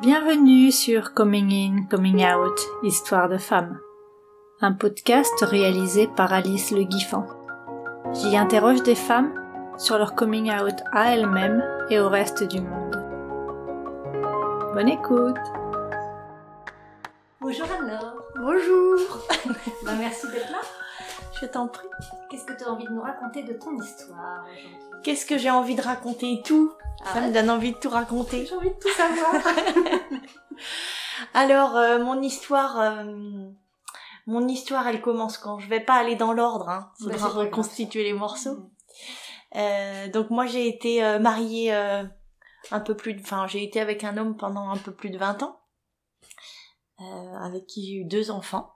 Bienvenue sur Coming In, Coming Out, Histoire de femmes, un podcast réalisé par Alice Le Guiffant. J'y interroge des femmes sur leur coming out à elles-mêmes et au reste du monde. Bonne écoute Bonjour alors Bonjour ben, Merci d'être là. Je t'en prie. Qu'est-ce que tu as envie de nous raconter de ton histoire aujourd'hui? Qu'est-ce que j'ai envie de raconter Tout? Ça me donne envie de tout raconter. J'ai envie de tout savoir Alors, euh, mon histoire... euh, mon histoire, elle commence quand? Je vais pas aller dans l'ordre, hein. Faudra reconstituer les morceaux. Mm. Euh, donc moi, j'ai été euh, mariée euh, un peu plus... de- Enfin, j'ai été avec un homme pendant un peu plus de 20 ans. avec qui j'ai eu deux enfants.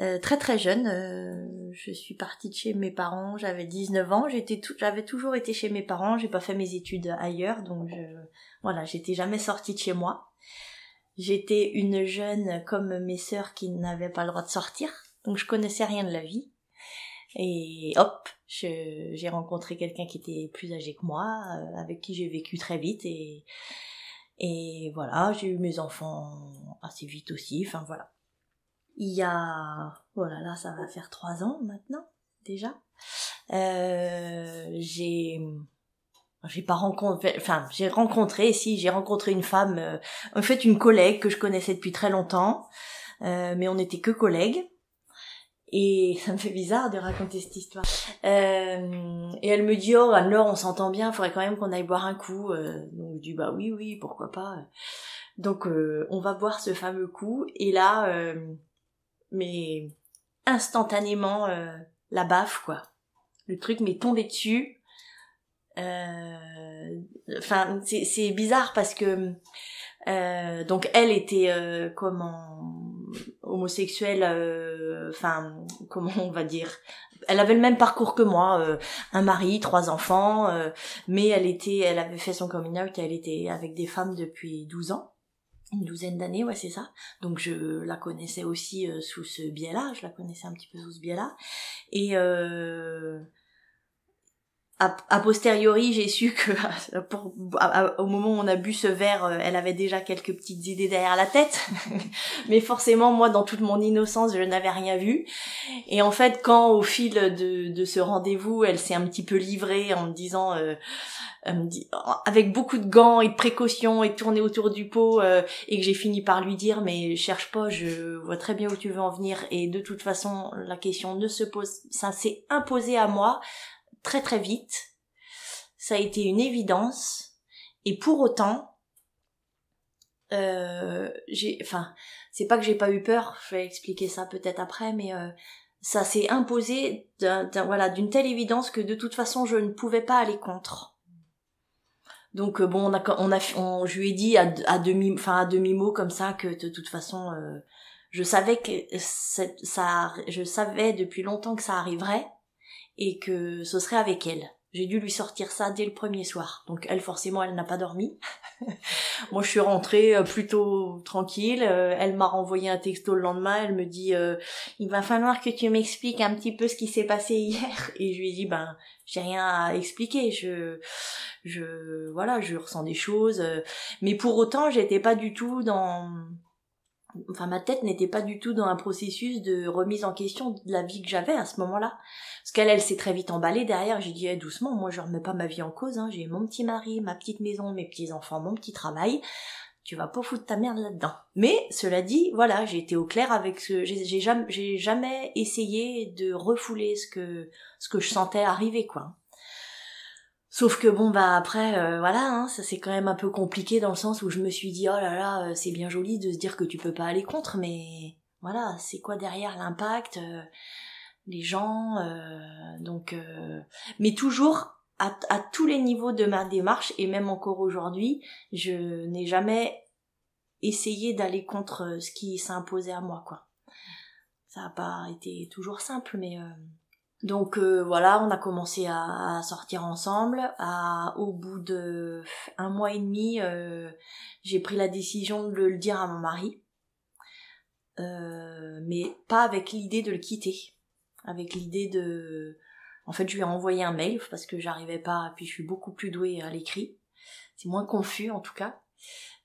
Euh, très très jeune, euh, je suis partie de chez mes parents, j'avais 19 ans, j'étais j'avais toujours été chez mes parents, j'ai pas fait mes études ailleurs, donc je, voilà, j'étais jamais sortie de chez moi. J'étais une jeune comme mes sœurs qui n'avaient pas le droit de sortir, donc je connaissais rien de la vie. Et hop, j'ai rencontré quelqu'un qui était plus âgé que moi, euh, avec qui j'ai vécu très vite et et voilà, j'ai eu mes enfants assez vite aussi, enfin voilà. Il y a, voilà, là ça va faire trois ans maintenant déjà. Euh, j'ai, j'ai pas rencontré, enfin j'ai rencontré, si j'ai rencontré une femme, euh, en fait une collègue que je connaissais depuis très longtemps, euh, mais on n'était que collègues. Et ça me fait bizarre de raconter cette histoire. Euh, et elle me dit oh alors on s'entend bien, faudrait quand même qu'on aille boire un coup. Euh, donc je dis bah oui oui pourquoi pas. Donc euh, on va boire ce fameux coup et là euh, mais instantanément euh, la baffe quoi. Le truc m'est tombé dessus. Euh, Enfin c'est bizarre parce que euh, donc elle était euh, comment homosexuelle, euh, enfin comment on va dire, elle avait le même parcours que moi, un mari, trois enfants, mais elle était, elle avait fait son coming out, elle était avec des femmes depuis 12 ans, une douzaine d'années, ouais c'est ça. Donc je la connaissais aussi euh, sous ce biais-là, je la connaissais un petit peu sous ce biais-là, et euh, a, posteriori, j'ai su que pour, au moment où on a bu ce verre, euh, elle avait déjà quelques petites idées derrière la tête. Mais forcément, moi, dans toute mon innocence, je n'avais rien vu. Et en fait, quand au fil de, de ce rendez-vous, elle s'est un petit peu livrée en me disant, euh, avec beaucoup de gants et de précautions et de tourner autour du pot, euh, et que j'ai fini par lui dire, mais cherche pas, je vois très bien où tu veux en venir. Et de toute façon, la question ne se pose, ça s'est imposé à moi très très vite. Ça a été une évidence. Et pour autant, euh, j'ai, enfin, c'est pas que j'ai pas eu peur, je vais expliquer ça peut-être après, mais euh, ça s'est imposé d'un- voilà, d'une telle évidence que de toute façon je ne pouvais pas aller contre. Donc euh, bon, on a, on a, on, je lui ai dit à, à demi, enfin à demi mot comme ça que de toute façon, euh, je savais que ça, je savais depuis longtemps que ça arriverait et que ce serait avec elle. J'ai dû lui sortir ça dès le premier soir. Donc elle, forcément, elle n'a pas dormi. Moi, je suis rentrée euh, plutôt tranquille. Euh, Elle m'a renvoyé un texto le lendemain. Elle me dit euh, il va falloir que tu m'expliques un petit peu ce qui s'est passé hier." Et je lui ai dit "Ben, j'ai rien à expliquer. Je, je, voilà, je ressens des choses. euh, Mais pour autant, j'étais pas du tout dans enfin ma tête n'était pas du tout dans un processus de remise en question de la vie que j'avais à ce moment-là parce qu'elle elle s'est très vite emballée derrière j'ai dit Eh, doucement moi je remets pas ma vie en cause hein. j'ai mon petit mari ma petite maison mes petits enfants mon petit travail tu vas pas foutre ta merde là-dedans mais cela dit voilà j'ai été au clair avec ce j'ai jamais j'ai jamais essayé de refouler ce que ce que je sentais arriver quoi Sauf que bon bah après euh, voilà hein, ça c'est quand même un peu compliqué dans le sens où je me suis dit oh là là euh, c'est bien joli de se dire que tu peux pas aller contre mais voilà c'est quoi derrière l'impact euh, les gens euh, donc euh, mais toujours à, à tous les niveaux de ma démarche et même encore aujourd'hui je n'ai jamais essayé d'aller contre euh, ce qui s'imposait à moi quoi. Ça a pas été toujours simple mais donc euh, voilà, on a commencé à, sortir ensemble. À, au bout de un mois et demi, euh, j'ai pris la décision de le dire à mon mari, Euh, mais pas avec l'idée de le quitter, avec l'idée de En fait, je lui ai envoyé un mail parce que j'arrivais pas, puis je suis beaucoup plus douée à l'écrit. C'est moins confus en tout cas.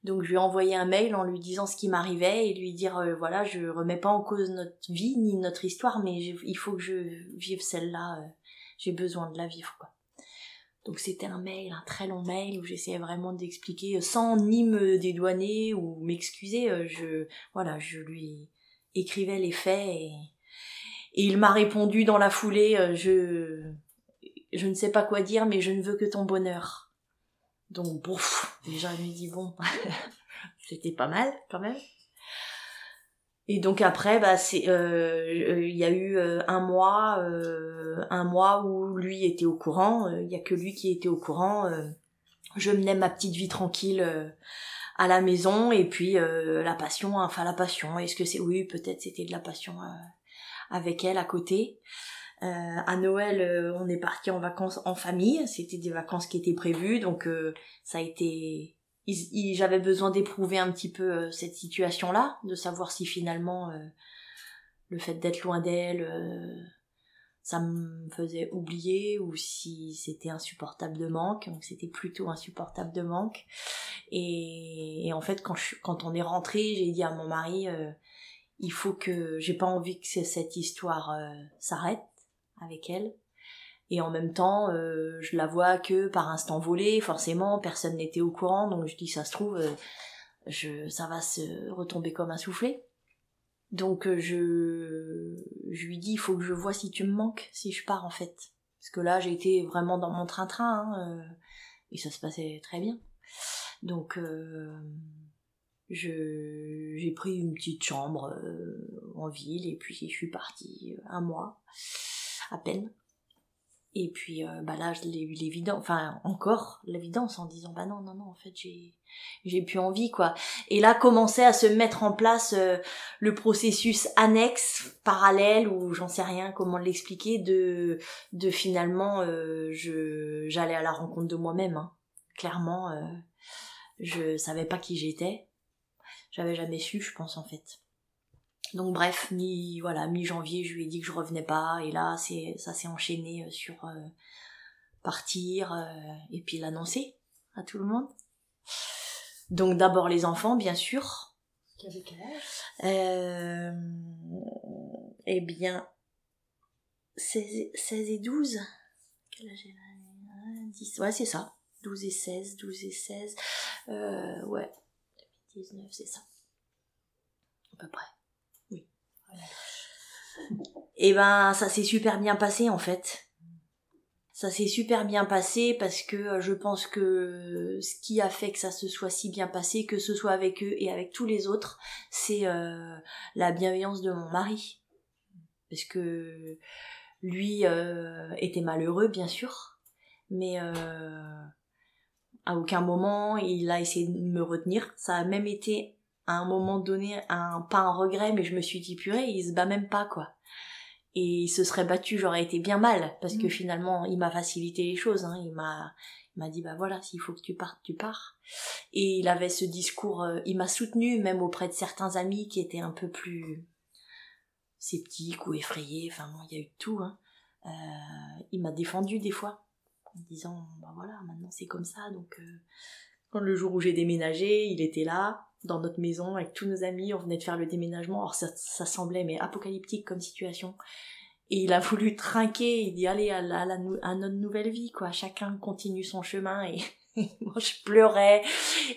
Donc je lui ai envoyé un mail en lui disant ce qui m'arrivait et lui dire euh, voilà je remets pas en cause notre vie ni notre histoire mais il faut que je vive celle-là. euh, j'ai besoin de la vivre quoi. Donc c'était un mail, un très long mail où j'essayais vraiment d'expliquer sans ni me dédouaner ou m'excuser. euh, Je voilà je lui écrivais les faits et, et il m'a répondu dans la foulée je je ne sais pas quoi dire mais je ne veux que ton bonheur. Donc, déjà, je me dis, bon, c'était pas mal, quand même. Et donc après, bah, c'est, euh, il y a eu euh, un mois, euh, un mois où lui était au courant. euh, Il y a que lui qui était au courant. euh, je menais ma petite vie tranquille euh, à la maison et puis euh, la passion, enfin la passion. Est-ce que c'est, oui, peut-être c'était de la passion euh, avec elle à côté. Euh, à Noël, euh, on est parti en vacances en famille. C'était des vacances qui étaient prévues, donc euh, ça a été. J'avais besoin d'éprouver un petit peu euh, cette situation-là, de savoir si finalement le fait d'être loin d'elle, ça me faisait oublier ou si c'était insupportable de manque. Donc c'était plutôt insupportable de manque. Et, en fait, quand, quand on est rentré, j'ai dit à mon mari, il faut que j'ai pas envie que cette histoire s'arrête avec elle. Et en même temps, euh, je la vois que par instant volé, forcément, personne n'était au courant, donc je dis ça se trouve, euh, je, ça va se retomber comme un soufflet. Donc euh, je, je lui dis, il faut que je vois si tu me manques, si je pars en fait. Parce que là, j'ai été vraiment dans mon train-train, hein, et ça se passait très bien. Donc je, j'ai pris une petite chambre en ville, et puis je suis partie un mois à peine. Et puis euh, bah là, eu l'évidence, enfin encore l'évidence en disant bah non non non en fait j'ai plus envie quoi. Et là commençait à se mettre en place euh, le processus annexe parallèle ou j'en sais rien comment l'expliquer de de finalement euh, j'allais à la rencontre de moi-même. hein. Clairement, euh, je savais pas qui j'étais. J'avais jamais su, je pense en fait. Donc bref, mi voilà, mi-janvier, je lui ai dit que je revenais pas et là c'est ça s'est enchaîné euh, sur euh, partir euh, et puis l'annoncer à tout le monde. Donc d'abord les enfants bien sûr. Quel âge? Euh, eh bien 16, et- 16 et 12. Quel âge a? 10. Ouais, c'est ça. 12 et 16, 12 et 16. Euh, ouais. 19, c'est ça. À peu près. Et ben, ça s'est super bien passé en fait. Ça s'est super bien passé parce que euh, je pense que ce qui a fait que ça se soit si bien passé, que ce soit avec eux et avec tous les autres, c'est euh, la bienveillance de mon mari. Parce que lui euh, était malheureux, bien sûr, mais à aucun moment il a essayé de me retenir. Ça a même été à un moment donné un pas un regret, mais je me suis dit purée, il se bat même pas quoi. Et il se serait battu, j'aurais été bien mal, parce que Mm. finalement il m'a facilité les choses. Hein. Il m'a il m'a dit bah voilà, s'il faut que tu partes, tu pars. Et il avait ce discours, euh, il m'a soutenu même auprès de certains amis qui étaient un peu plus sceptiques ou effrayés. Enfin bon, il y a eu tout. Hein. Euh, il m'a défendu des fois en disant bah voilà, maintenant c'est comme ça. Donc euh, quand le jour où j'ai déménagé, il était là dans notre maison avec tous nos amis. On venait de faire le déménagement. Alors ça, semblait mais apocalyptique comme situation. Et il a voulu trinquer, il dit allez à, la, à, notre nouvelle vie quoi, chacun continue son chemin et moi je pleurais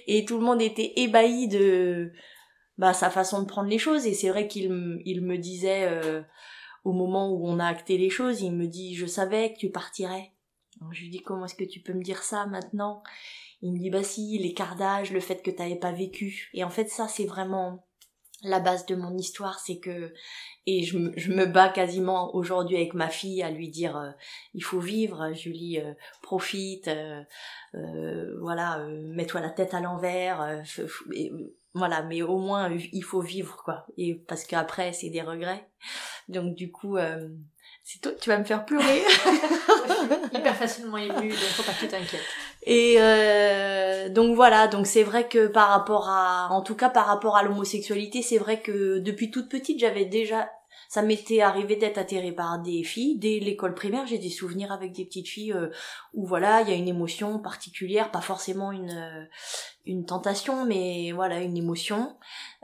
et tout le monde était ébahi de bah, sa façon de prendre les choses et c'est vrai qu'il il me disait euh, au moment où on a acté les choses, il me dit je savais que tu partirais. Je lui dis comment est-ce que tu peux me dire ça maintenant? Il me dit bah si l'écart d'âge, le fait que t'avais pas vécu. Et en fait ça c'est vraiment la base de mon histoire, c'est que et je, me- je me bats quasiment aujourd'hui avec ma fille à lui dire euh, il faut vivre. Julie euh, profite euh, euh, voilà mets-toi la tête à l'envers voilà. Mais au moins il faut vivre quoi. Et parce qu'après c'est des regrets. Donc du coup tu vas me faire pleurer Hyper facilement ému, donc faut pas que tu t'inquiètes. et euh, donc voilà, donc c'est vrai que par rapport à, en tout cas par rapport à l'homosexualité, c'est vrai que depuis toute petite, j'avais déjà Ça m'était arrivé d'être atterrée par des filles. Dès l'école primaire, j'ai des souvenirs avec des petites filles euh, où voilà, il y a une émotion particulière, pas forcément une euh, une tentation, mais voilà, une émotion.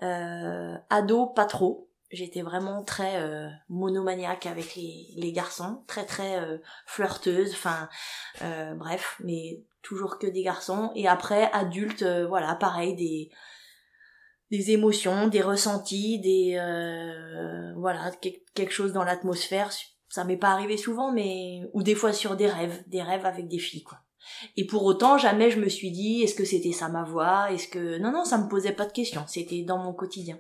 Euh, ado, pas trop. J'étais vraiment très euh, monomaniaque avec les, les garçons, très très euh, flirteuse, enfin bref, mais toujours que des garçons. Et après, adulte, voilà, pareil, des des émotions, des ressentis, des euh, voilà quelque chose dans l'atmosphère. Ça m'est pas arrivé souvent, mais ou des fois sur des rêves, des rêves avec des filles quoi. Et pour autant, jamais je me suis dit est-ce que c'était ça ma voix, est-ce que non non ça me posait pas de questions, c'était dans mon quotidien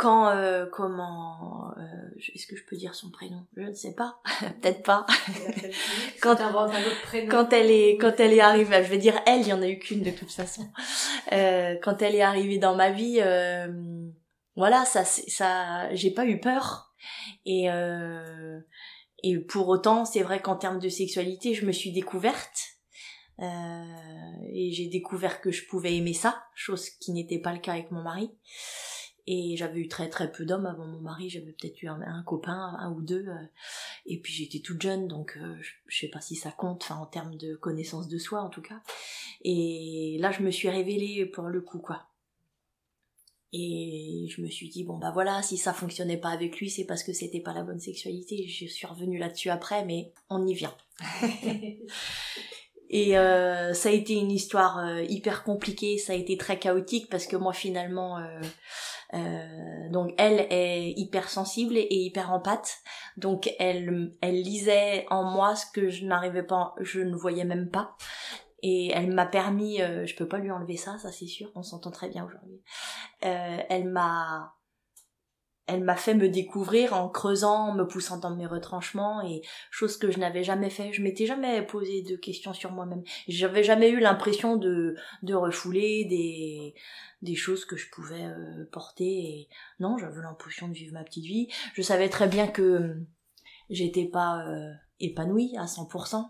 quand euh, comment euh, est-ce que je peux dire son prénom? Je ne sais pas. Peut-être pas. Quand un autre prénom. quand elle est quand elle est arrivée je vais dire elle il y en a eu qu'une de toute façon. Euh, quand elle est arrivée dans ma vie euh, voilà ça ça j'ai pas eu peur. Et et pour autant c'est vrai qu'en termes de sexualité je me suis découverte. Et j'ai découvert que je pouvais aimer ça chose qui n'était pas le cas avec mon mari et j'avais eu très très peu d'hommes avant mon mari, j'avais peut-être eu un, copain, un ou deux. Euh, et puis j'étais toute jeune, donc euh, je, sais pas si ça compte, enfin en termes de connaissance de soi en tout cas. Et là je me suis révélée pour le coup quoi. Et je me suis dit bon bah voilà, si ça fonctionnait pas avec lui, c'est parce que c'était pas la bonne sexualité. Je suis revenue là-dessus après, mais on y vient. Et euh, ça a été une histoire hyper compliquée, ça a été très chaotique parce que moi finalement, euh, donc elle est hypersensible et hyper empathe, donc elle elle lisait en moi ce que je n'arrivais pas, je ne voyais même pas. Et elle m'a permis, euh, je peux pas lui enlever ça, ça c'est sûr, on s'entend très bien aujourd'hui. Euh, elle m'a elle m'a fait me découvrir en creusant, en me poussant dans mes retranchements et chose que je n'avais jamais fait. Je m'étais jamais posé de questions sur moi-même. J'avais jamais eu l'impression de de refouler des des choses que je pouvais euh, porter et non j'avais l'impression de vivre ma petite vie je savais très bien que euh, j'étais pas euh, épanouie à 100%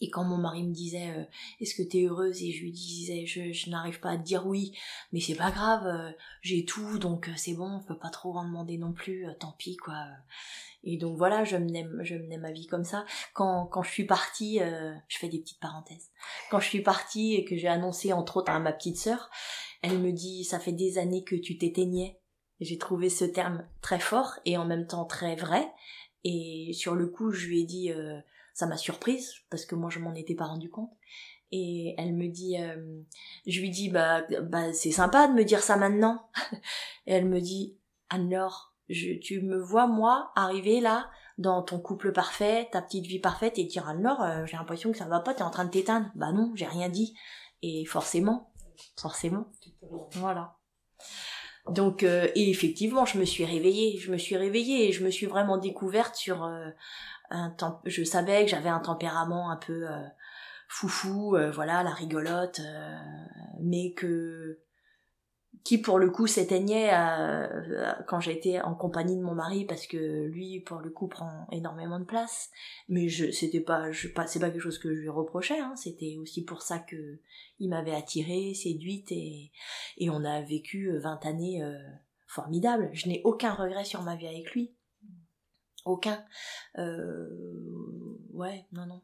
et quand mon mari me disait est-ce que t'es heureuse? Et je lui disais je, je n'arrive pas à te dire oui. Mais c'est pas grave j'ai tout donc c'est bon on peut pas trop en demander non plus tant pis quoi. Et donc voilà je menais je menais ma vie comme ça. Quand quand je suis partie je fais des petites parenthèses. Quand je suis partie et que j'ai annoncé entre autres à ma petite sœur elle me dit ça fait des années que tu t'éteignais. J'ai trouvé ce terme très fort et en même temps très vrai. Et sur le coup, je lui ai dit euh, ça m'a surprise parce que moi je m'en étais pas rendu compte. Et elle me dit, euh, je lui dis bah bah c'est sympa de me dire ça maintenant. et elle me dit je, tu me vois moi arriver là dans ton couple parfait, ta petite vie parfaite et dire alors euh, j'ai l'impression que ça va pas, t'es en train de t'éteindre. Bah non, j'ai rien dit. Et forcément, forcément. Voilà. Donc euh, et effectivement, je me suis réveillée, je me suis réveillée et je me suis vraiment découverte sur Je savais que j'avais un tempérament un peu euh, foufou, voilà, la rigolote, mais que qui pour le coup s'éteignait euh, quand j'étais en compagnie de mon mari parce que lui pour le coup prend énormément de place. Mais je c'était pas c'est pas quelque chose que je lui reprochais hein, c'était aussi pour ça que il m'avait attirée séduite et et on a vécu 20 années euh, formidables. Je n'ai aucun regret sur ma vie avec lui aucun. Euh, ouais non non.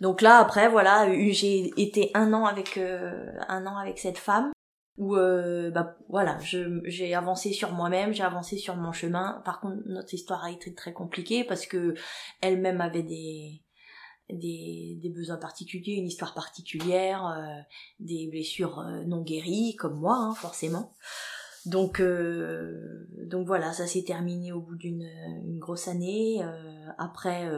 Donc là après voilà j'ai été un an avec euh, un an avec cette femme où euh, bah voilà j'ai avancé sur moi-même j'ai avancé sur mon chemin. Par contre notre histoire a été très compliquée parce que elle-même avait des des, des besoins particuliers une histoire particulière euh, des blessures euh, non guéries comme moi hein, forcément donc donc voilà ça s'est terminé au bout d'une une grosse année. Après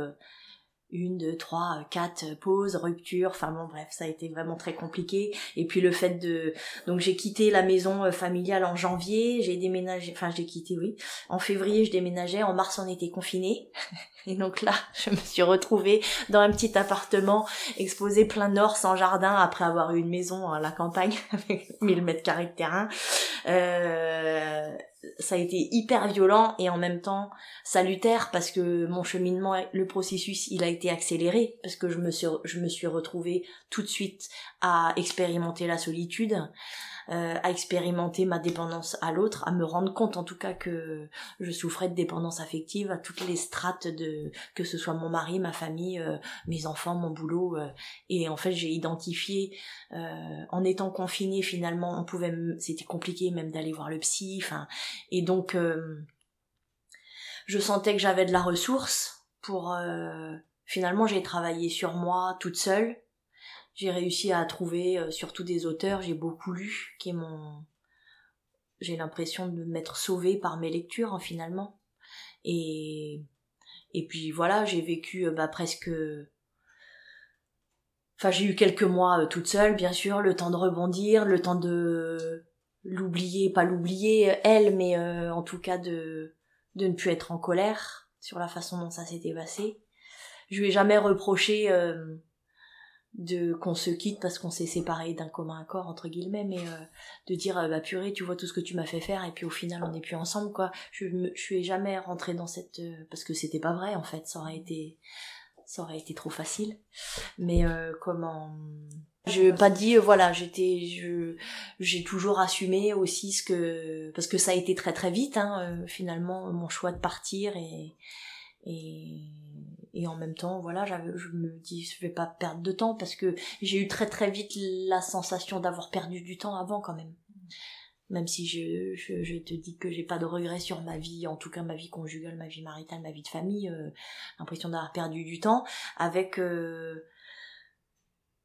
une, deux, trois, quatre pauses, ruptures, enfin bon bref, ça a été vraiment très compliqué. Et puis le fait de... Donc j'ai quitté la maison euh, familiale en janvier, j'ai déménagé, enfin j'ai quitté, oui. En février je déménageais, en mars on était confinés. Et donc là, je me suis retrouvée dans un petit appartement exposé plein nord sans jardin après avoir eu une maison à la campagne avec 1000 mètres carrés de terrain. Euh, ça a été hyper violent et en même temps salutaire parce que mon cheminement, le processus, il a été accéléré parce que je me suis, je me suis retrouvée tout de suite à expérimenter la solitude, euh, à expérimenter ma dépendance à l'autre, à me rendre compte en tout cas que je souffrais de dépendance affective à toutes les strates de que ce soit mon mari, ma famille, euh, mes enfants, mon boulot. Euh, et en fait, j'ai identifié en étant confinée finalement, on pouvait, c'était compliqué même d'aller voir le psy. Enfin, et donc je sentais que j'avais de la ressource pour finalement j'ai travaillé sur moi toute seule j'ai réussi à trouver euh, surtout des auteurs, j'ai beaucoup lu, qui est mon... J'ai l'impression de m'être sauvée par mes lectures, hein, finalement. Et... Et puis voilà, j'ai vécu euh, bah, presque... Enfin, j'ai eu quelques mois euh, toute seule, bien sûr, le temps de rebondir, le temps de l'oublier, pas l'oublier, elle, mais en tout cas de, de ne plus être en colère sur la façon dont ça s'était passé. Je lui ai jamais reproché de qu'on se quitte parce qu'on s'est séparé d'un commun accord entre guillemets mais euh, de dire euh, bah purée tu vois tout ce que tu m'as fait faire et puis au final on n'est plus ensemble quoi. Je me je suis jamais rentrée dans cette euh, parce que c'était pas vrai en fait. Ça aurait été ça aurait été trop facile. Mais comment je n'ai pas dit voilà j'étais je j'ai toujours assumé aussi ce que parce que ça a été très très vite hein, finalement mon choix de partir et et et en même temps voilà je me dis je vais pas perdre de temps parce que j'ai eu très très vite la sensation d'avoir perdu du temps avant quand même. Même si je, je, te dis que j'ai pas de regrets sur ma vie, en tout cas ma vie conjugale, ma vie maritale, ma vie de famille, euh, l'impression d'avoir perdu du temps, avec euh,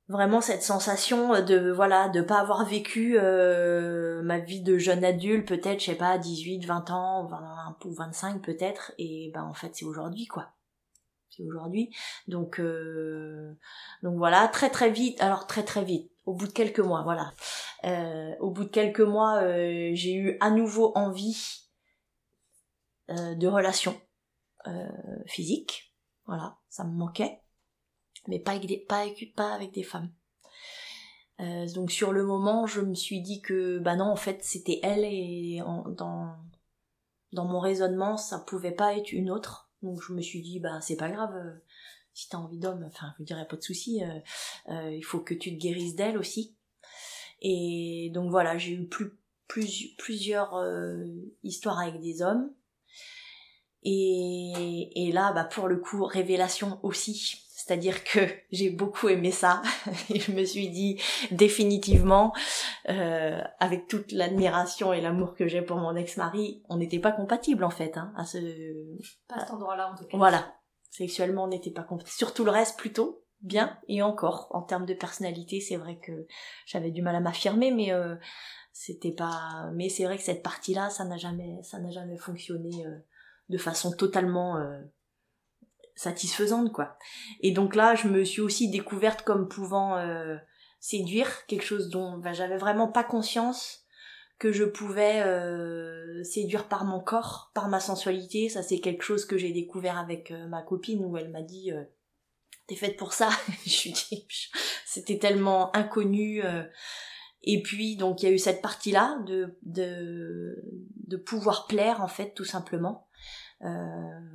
vraiment cette sensation de voilà de pas avoir vécu euh, ma vie de jeune adulte, peut-être je sais pas 18, 20 ans, 20, ou 25 peut-être, et ben en fait c'est aujourd'hui quoi c'est aujourd'hui. Donc euh, donc voilà, très très vite. Alors très très vite. Au bout de quelques mois, voilà. Euh, au bout de quelques mois, euh, j'ai eu à nouveau envie de relations physiques. Voilà, ça me manquait, mais pas avec des, pas pas avec des femmes. donc sur le moment, je me suis dit que bah non, en fait, c'était elle et dans dans mon raisonnement, ça pouvait pas être une autre donc je me suis dit, bah c'est pas grave, euh, si t'as envie d'homme, enfin je dirais pas de souci, euh, euh, il faut que tu te guérisses d'elle aussi. Et donc voilà, j'ai eu plus, plus, plusieurs histoires avec des hommes. Et, et là, bah pour le coup, révélation aussi. C'est-à-dire que j'ai beaucoup aimé ça et je me suis dit définitivement, euh, avec toute l'admiration et l'amour que j'ai pour mon ex-mari, on n'était pas compatibles en fait. Hein, à ce... Pas à cet endroit-là en tout cas. Voilà, sexuellement on n'était pas compatibles. Surtout le reste plutôt bien et encore en termes de personnalité, c'est vrai que j'avais du mal à m'affirmer, mais euh, c'était pas. Mais c'est vrai que cette partie-là, ça n'a jamais, ça n'a jamais fonctionné euh, de façon totalement euh, satisfaisante quoi. Et donc là, je me suis aussi découverte comme pouvant euh, séduire, quelque chose dont ben, j'avais vraiment pas conscience que je pouvais euh, séduire par mon corps, par ma sensualité. Ça c'est quelque chose que j'ai découvert avec euh, ma copine où elle m'a dit t'es faite pour ça. je dit c'était tellement inconnu. et puis donc il y a eu cette partie là de de de pouvoir plaire en fait tout simplement euh,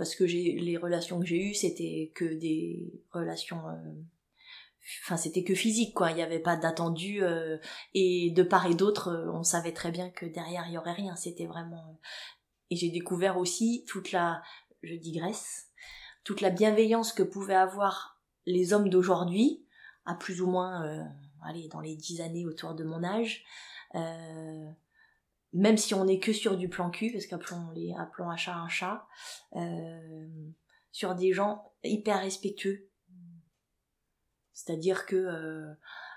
parce que les relations que j'ai eues c'était que des relations euh, enfin c'était que physique quoi. Il n'y avait pas d'attendu euh, et de part et d'autre on savait très bien que derrière il y aurait rien. C'était vraiment et j'ai découvert aussi toute la je digresse toute la bienveillance que pouvaient avoir les hommes d'aujourd'hui à plus ou moins allez dans les dix années autour de mon âge même si on n'est que sur du plan cul, parce qu'appelons les appelons un chat un chat, euh, sur des gens hyper respectueux. C'est-à-dire que euh,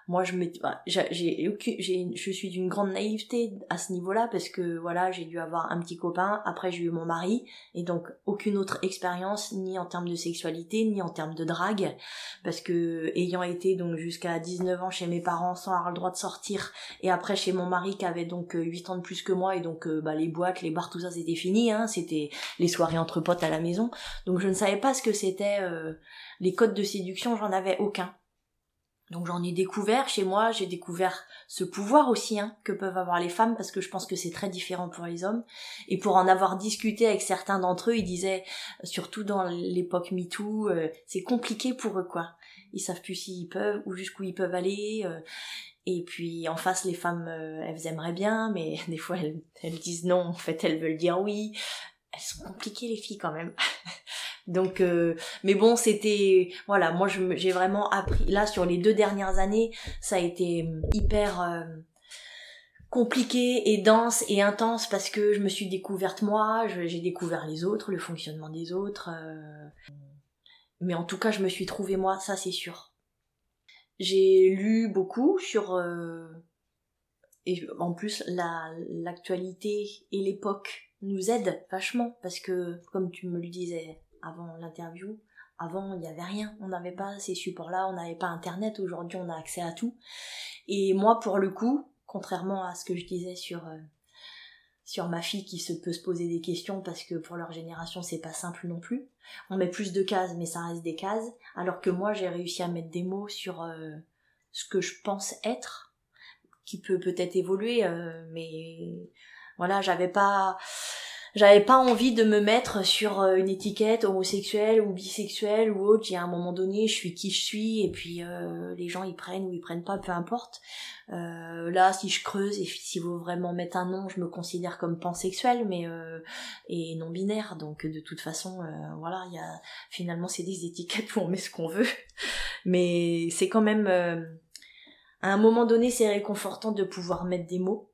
moi je me j'ai j'ai je suis d'une grande naïveté à ce niveau-là parce que voilà j'ai dû avoir un petit copain après j'ai eu mon mari et donc aucune autre expérience ni en termes de sexualité ni en termes de drague parce que ayant été donc jusqu'à 19 ans chez mes parents sans avoir le droit de sortir et après chez mon mari qui avait donc 8 ans de plus que moi et donc euh, bah les boîtes les bars tout ça c'était fini hein c'était les soirées entre potes à la maison. Donc je ne savais pas ce que c'était euh, les codes de séduction j'en avais aucun Donc j'en ai découvert chez moi, j'ai découvert ce pouvoir aussi hein, que peuvent avoir les femmes parce que je pense que c'est très différent pour les hommes. Et pour en avoir discuté avec certains d'entre eux, ils disaient, surtout dans l'époque MeToo, euh, c'est compliqué pour eux quoi. Ils savent plus s'ils peuvent ou jusqu'où ils peuvent aller. Euh. et puis en face, les femmes, euh, elles aimeraient bien, mais des fois elles, elles disent non. En fait, elles veulent dire oui. Elles sont compliquées les filles quand même. Donc, euh, mais bon, c'était voilà, moi j'ai vraiment appris là sur les deux dernières années, ça a été euh, hyper euh, compliqué et dense et intense parce que je me suis découverte moi, j'ai découvert les autres, le fonctionnement des autres. mais en tout cas, je me suis trouvée moi, ça c'est sûr. J'ai lu beaucoup sur et en plus l'actualité et l'époque nous aident vachement parce que comme tu me le disais avant l'interview. Avant, il n'y avait rien. On n'avait pas ces supports-là, on n'avait pas Internet. Aujourd'hui, on a accès à tout. Et moi, pour le coup, contrairement à ce que je disais sur euh, sur ma fille qui peut se poser des questions parce que pour leur génération c'est pas simple non plus. On met plus de cases mais ça reste des cases. Alors que moi j'ai réussi à mettre des mots sur euh, ce que je pense être, qui peut peut-être évoluer, euh, mais voilà j'avais pas j'avais pas envie de me mettre sur euh, une étiquette homosexuelle ou bisexuelle ou autre. J'ai à un moment donné, je suis qui je suis et puis euh, les gens ils prennent ou ils prennent pas, peu importe. Euh, là, si je creuse et s'il faut vraiment mettre un nom, je me considère comme pansexuelle, mais et non binaire. Donc de toute façon, voilà, il y a finalement c'est des étiquettes où on met ce qu'on veut, mais c'est quand même à un moment donné, c'est réconfortant de pouvoir mettre des mots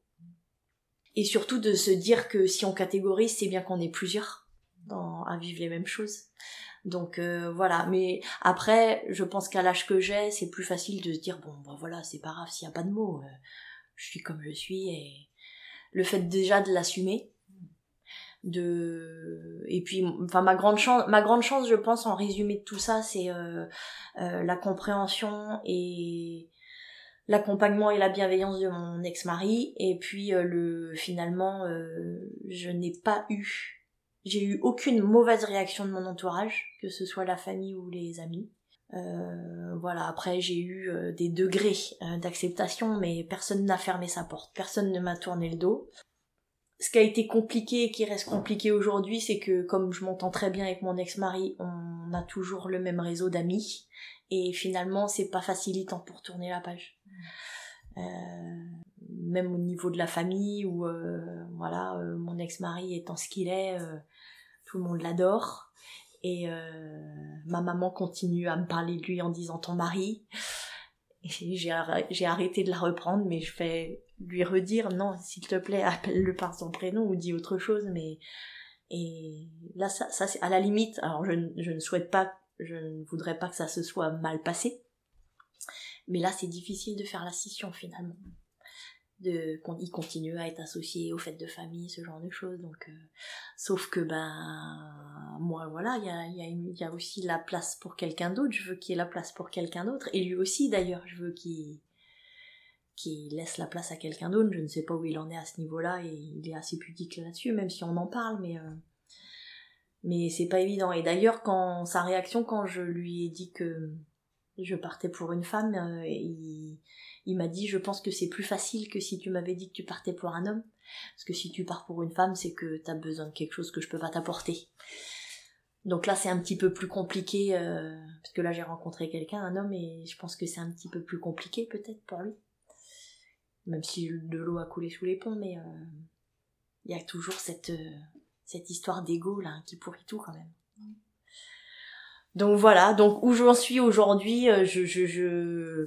et surtout de se dire que si on catégorise, c'est bien qu'on est plusieurs dans, à vivre les mêmes choses. Donc euh, voilà, mais après, je pense qu'à l'âge que j'ai, c'est plus facile de se dire bon, ben voilà, c'est pas grave s'il n'y a pas de mots, euh, je suis comme je suis et le fait déjà de l'assumer, de et puis enfin ma grande chance, ma grande chance, je pense en résumé de tout ça, c'est euh, la compréhension et l'accompagnement et la bienveillance de mon ex-mari. Et puis euh, le finalement euh, je n'ai pas eu j'ai eu aucune mauvaise réaction de mon entourage que ce soit la famille ou les amis. Euh, voilà après j'ai eu des degrés d'acceptation mais personne n'a fermé sa porte. Personne ne m'a tourné le dos. Ce qui a été compliqué et qui reste compliqué aujourd'hui, c'est que comme je m'entends très bien avec mon ex-mari, on a toujours le même réseau d'amis. Et finalement c'est pas facilitant pour tourner la page. Euh, même au niveau de la famille où euh, voilà euh, mon ex-mari étant ce qu'il est, tout le monde l'adore et ma maman continue à me parler de lui en disant ton mari. J'ai arrêté de la reprendre, mais je fais lui redire non, s'il te plaît, appelle-le par son prénom ou dis autre chose, mais et là ça, c'est à la limite. Alors je, je ne souhaite pas je ne voudrais pas que ça se soit mal passé. Mais là, c'est difficile de faire la scission finalement. De, y continue à être associé aux fêtes de famille, ce genre de choses. Donc, euh, sauf que ben moi voilà, il y a, y, a aussi la place pour quelqu'un d'autre. Je veux qu'il y ait la place pour quelqu'un d'autre, et lui aussi d'ailleurs, je veux qu'il qu'il laisse la place à quelqu'un d'autre. Je ne sais pas où il en est à ce niveau-là, et il est assez pudique là-dessus, même si on en parle, mais euh, mais c'est pas évident. Et d'ailleurs, quand sa réaction quand je lui ai dit que je partais pour une femme, euh, il, il m'a dit je pense que c'est plus facile que si tu m'avais dit que tu partais pour un homme. Parce que si tu pars pour une femme, c'est que t'as besoin de quelque chose que je peux pas t'apporter. Donc là, c'est un petit peu plus compliqué, euh, parce que là, j'ai rencontré quelqu'un, un homme, et je pense que c'est un petit peu plus compliqué peut-être pour lui. Même si de l'eau a coulé sous les ponts, mais euh, il y a toujours cette, cette histoire d'ego là qui pourrit tout quand même. Donc voilà, donc où j'en suis aujourd'hui, euh, je, je, je,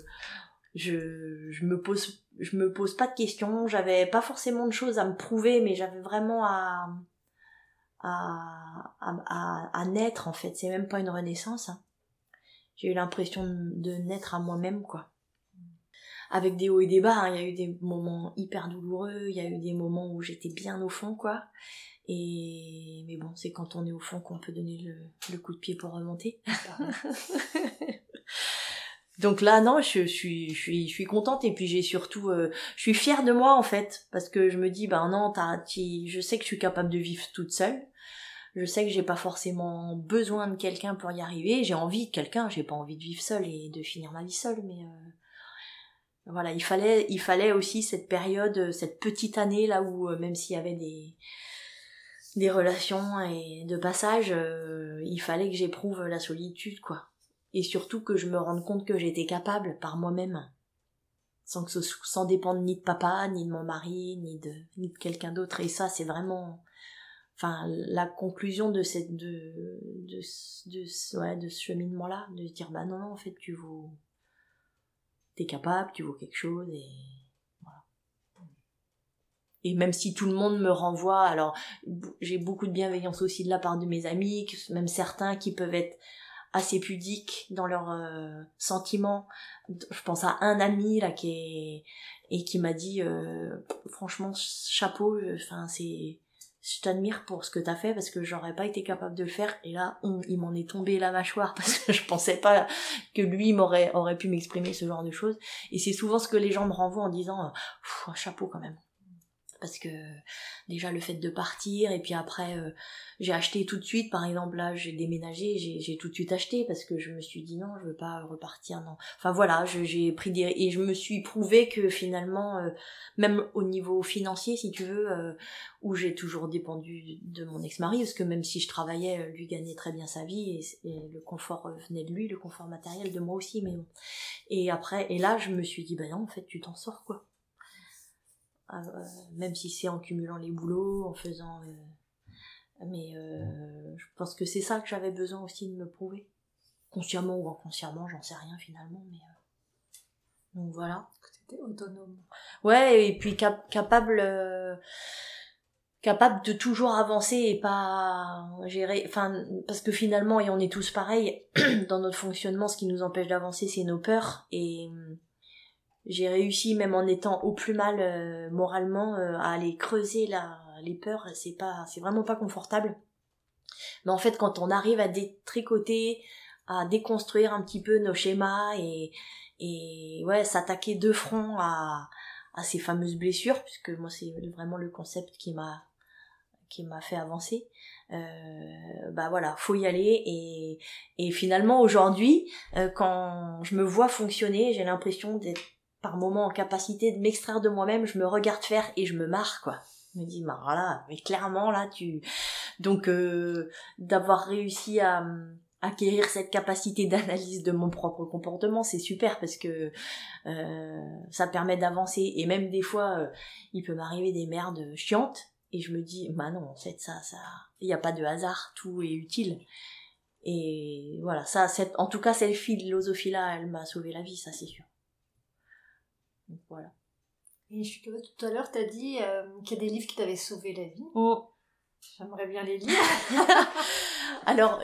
je, je, me pose, je me pose pas de questions. J'avais pas forcément de choses à me prouver, mais j'avais vraiment à, à, à, à, naître en fait. C'est même pas une renaissance. Hein. J'ai eu l'impression de, naître à moi-même quoi. Avec des hauts et des bas, hein. il y a eu des moments hyper douloureux, il y a eu des moments où j'étais bien au fond quoi. Et mais bon, c'est quand on est au fond qu'on peut donner le, coup de pied pour remonter. Donc là, non, je, suis, je suis, je suis contente et puis j'ai surtout, euh, je suis fière de moi en fait parce que je me dis, ben non, je sais que je suis capable de vivre toute seule. Je sais que j'ai pas forcément besoin de quelqu'un pour y arriver. J'ai envie de quelqu'un, j'ai pas envie de vivre seule et de finir ma vie seule, mais euh, voilà, il fallait, il fallait aussi cette période, cette petite année là où même s'il y avait des des relations et de passage, il fallait que j'éprouve la solitude, quoi. Et surtout que je me rende compte que j'étais capable par moi-même sans que ce, sans dépendre ni de papa, ni de mon mari, ni de, ni de quelqu'un d'autre. Et ça, c'est vraiment, enfin, la conclusion de cette, de, de, de, ouais, de ce cheminement-là, de se dire, bah non, non, en fait, tu vaux, t'es capable, tu vaux quelque chose, et voilà. Et même si tout le monde me renvoie, alors, j'ai beaucoup de bienveillance aussi de la part de mes amis, même certains qui peuvent être assez pudiques dans leurs euh, sentiments. Je pense à un ami là qui et qui m'a dit euh, franchement chapeau, euh, enfin c'est je t'admire pour ce que t'as fait parce que j'aurais pas été capable de le faire. Et là il m'en est tombé la mâchoire parce que je pensais pas que lui m'aurait aurait pu m'exprimer ce genre de choses. Et c'est souvent ce que les gens me renvoient en disant chapeau quand même parce que déjà le fait de partir et puis après euh, j'ai acheté tout de suite. Par exemple là j'ai déménagé j'ai tout de suite acheté parce que je me suis dit non je veux pas repartir non. Enfin voilà j'ai pris des et je me suis prouvé que finalement euh, même au niveau financier si tu veux euh, où j'ai toujours dépendu de mon ex-mari parce que même si je travaillais lui gagnait très bien sa vie et, le confort venait de lui le confort matériel de moi aussi mais bon. Et après et là je me suis dit ben non en fait tu t'en sors quoi. euh, même si c'est en cumulant les boulots, en faisant. Euh, mais euh, je pense que c'est ça que j'avais besoin aussi de me prouver. Consciemment ou inconsciemment, j'en sais rien finalement, mais. Donc voilà. C'était autonome. Ouais, et puis capable capable de toujours avancer et pas gérer enfin parce que finalement et on est tous pareils dans notre fonctionnement ce qui nous empêche d'avancer c'est nos peurs et j'ai réussi même en étant au plus mal euh, moralement euh, à aller creuser la, les peurs. C'est pas c'est vraiment pas confortable. Mais en fait quand on arrive à détricoter à déconstruire un petit peu nos schémas et et ouais s'attaquer de front à à ces fameuses blessures puisque moi c'est vraiment le concept qui m'a qui m'a fait avancer euh, bah voilà faut y aller. Et et finalement aujourd'hui euh, quand je me vois fonctionner j'ai l'impression d'être par moment en capacité de m'extraire de moi-même, je me regarde faire et je me marre quoi. Je me dis bah voilà, mais clairement là tu donc euh, d'avoir réussi à acquérir cette capacité d'analyse de mon propre comportement, c'est super parce que euh, ça permet d'avancer et même des fois euh, il peut m'arriver des merdes chiantes et je me dis bah non en fait ça ça il n'y a pas de hasard, tout est utile. Et voilà, ça, cette, en tout cas, cette philosophie là, elle m'a sauvé la vie, ça c'est sûr voilà. Et je suis tout à l'heure, tu as dit euh, qu'il y a des livres qui t'avaient sauvé la vie. Oh. J'aimerais bien les lire. Alors,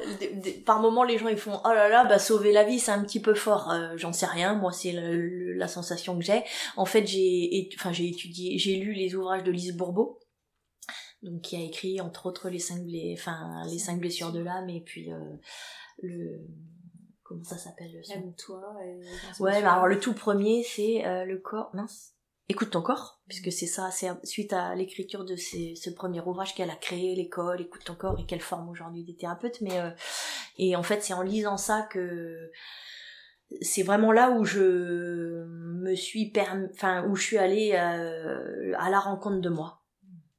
par moments, les gens ils font oh là là, bah sauver la vie, c'est un petit peu fort. Euh, j'en sais rien. Moi, c'est la sensation que j'ai. En fait, j'ai, enfin, j'ai étudié, j'ai lu les ouvrages de Lise Bourbeau, donc qui a écrit entre autres les cinq, enfin, les cinq blessures de l'âme et puis euh, le comment ça s'appelle Aime-toi. Ouais, alors le tout premier, c'est euh, le corps. Mince. Écoute ton corps, puisque c'est ça, c'est suite à l'écriture de ce premier ouvrage qu'elle a créé, l'école, écoute ton corps, et qu'elle forme aujourd'hui des thérapeutes. Mais euh, et en fait, c'est en lisant ça que c'est vraiment là où je me suis permis, enfin où je suis allée euh, à la rencontre de moi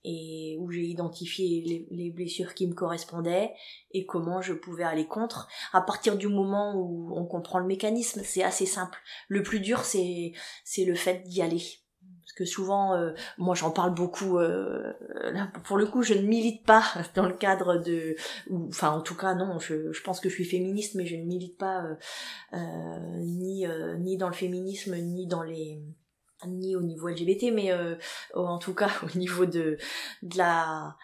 et où j'ai identifié les, blessures qui me correspondaient et comment je pouvais aller contre. À partir du moment où on comprend le mécanisme, c'est assez simple. Le plus dur, c'est c'est le fait d'y aller. Parce que souvent, euh, moi j'en parle beaucoup. Euh, pour le coup, je ne milite pas dans le cadre de, enfin en tout cas non, je, je, pense que je suis féministe, mais je ne milite pas euh, ni ni dans le féminisme ni dans les ni au niveau LGBT, mais euh, en tout cas au niveau de, de la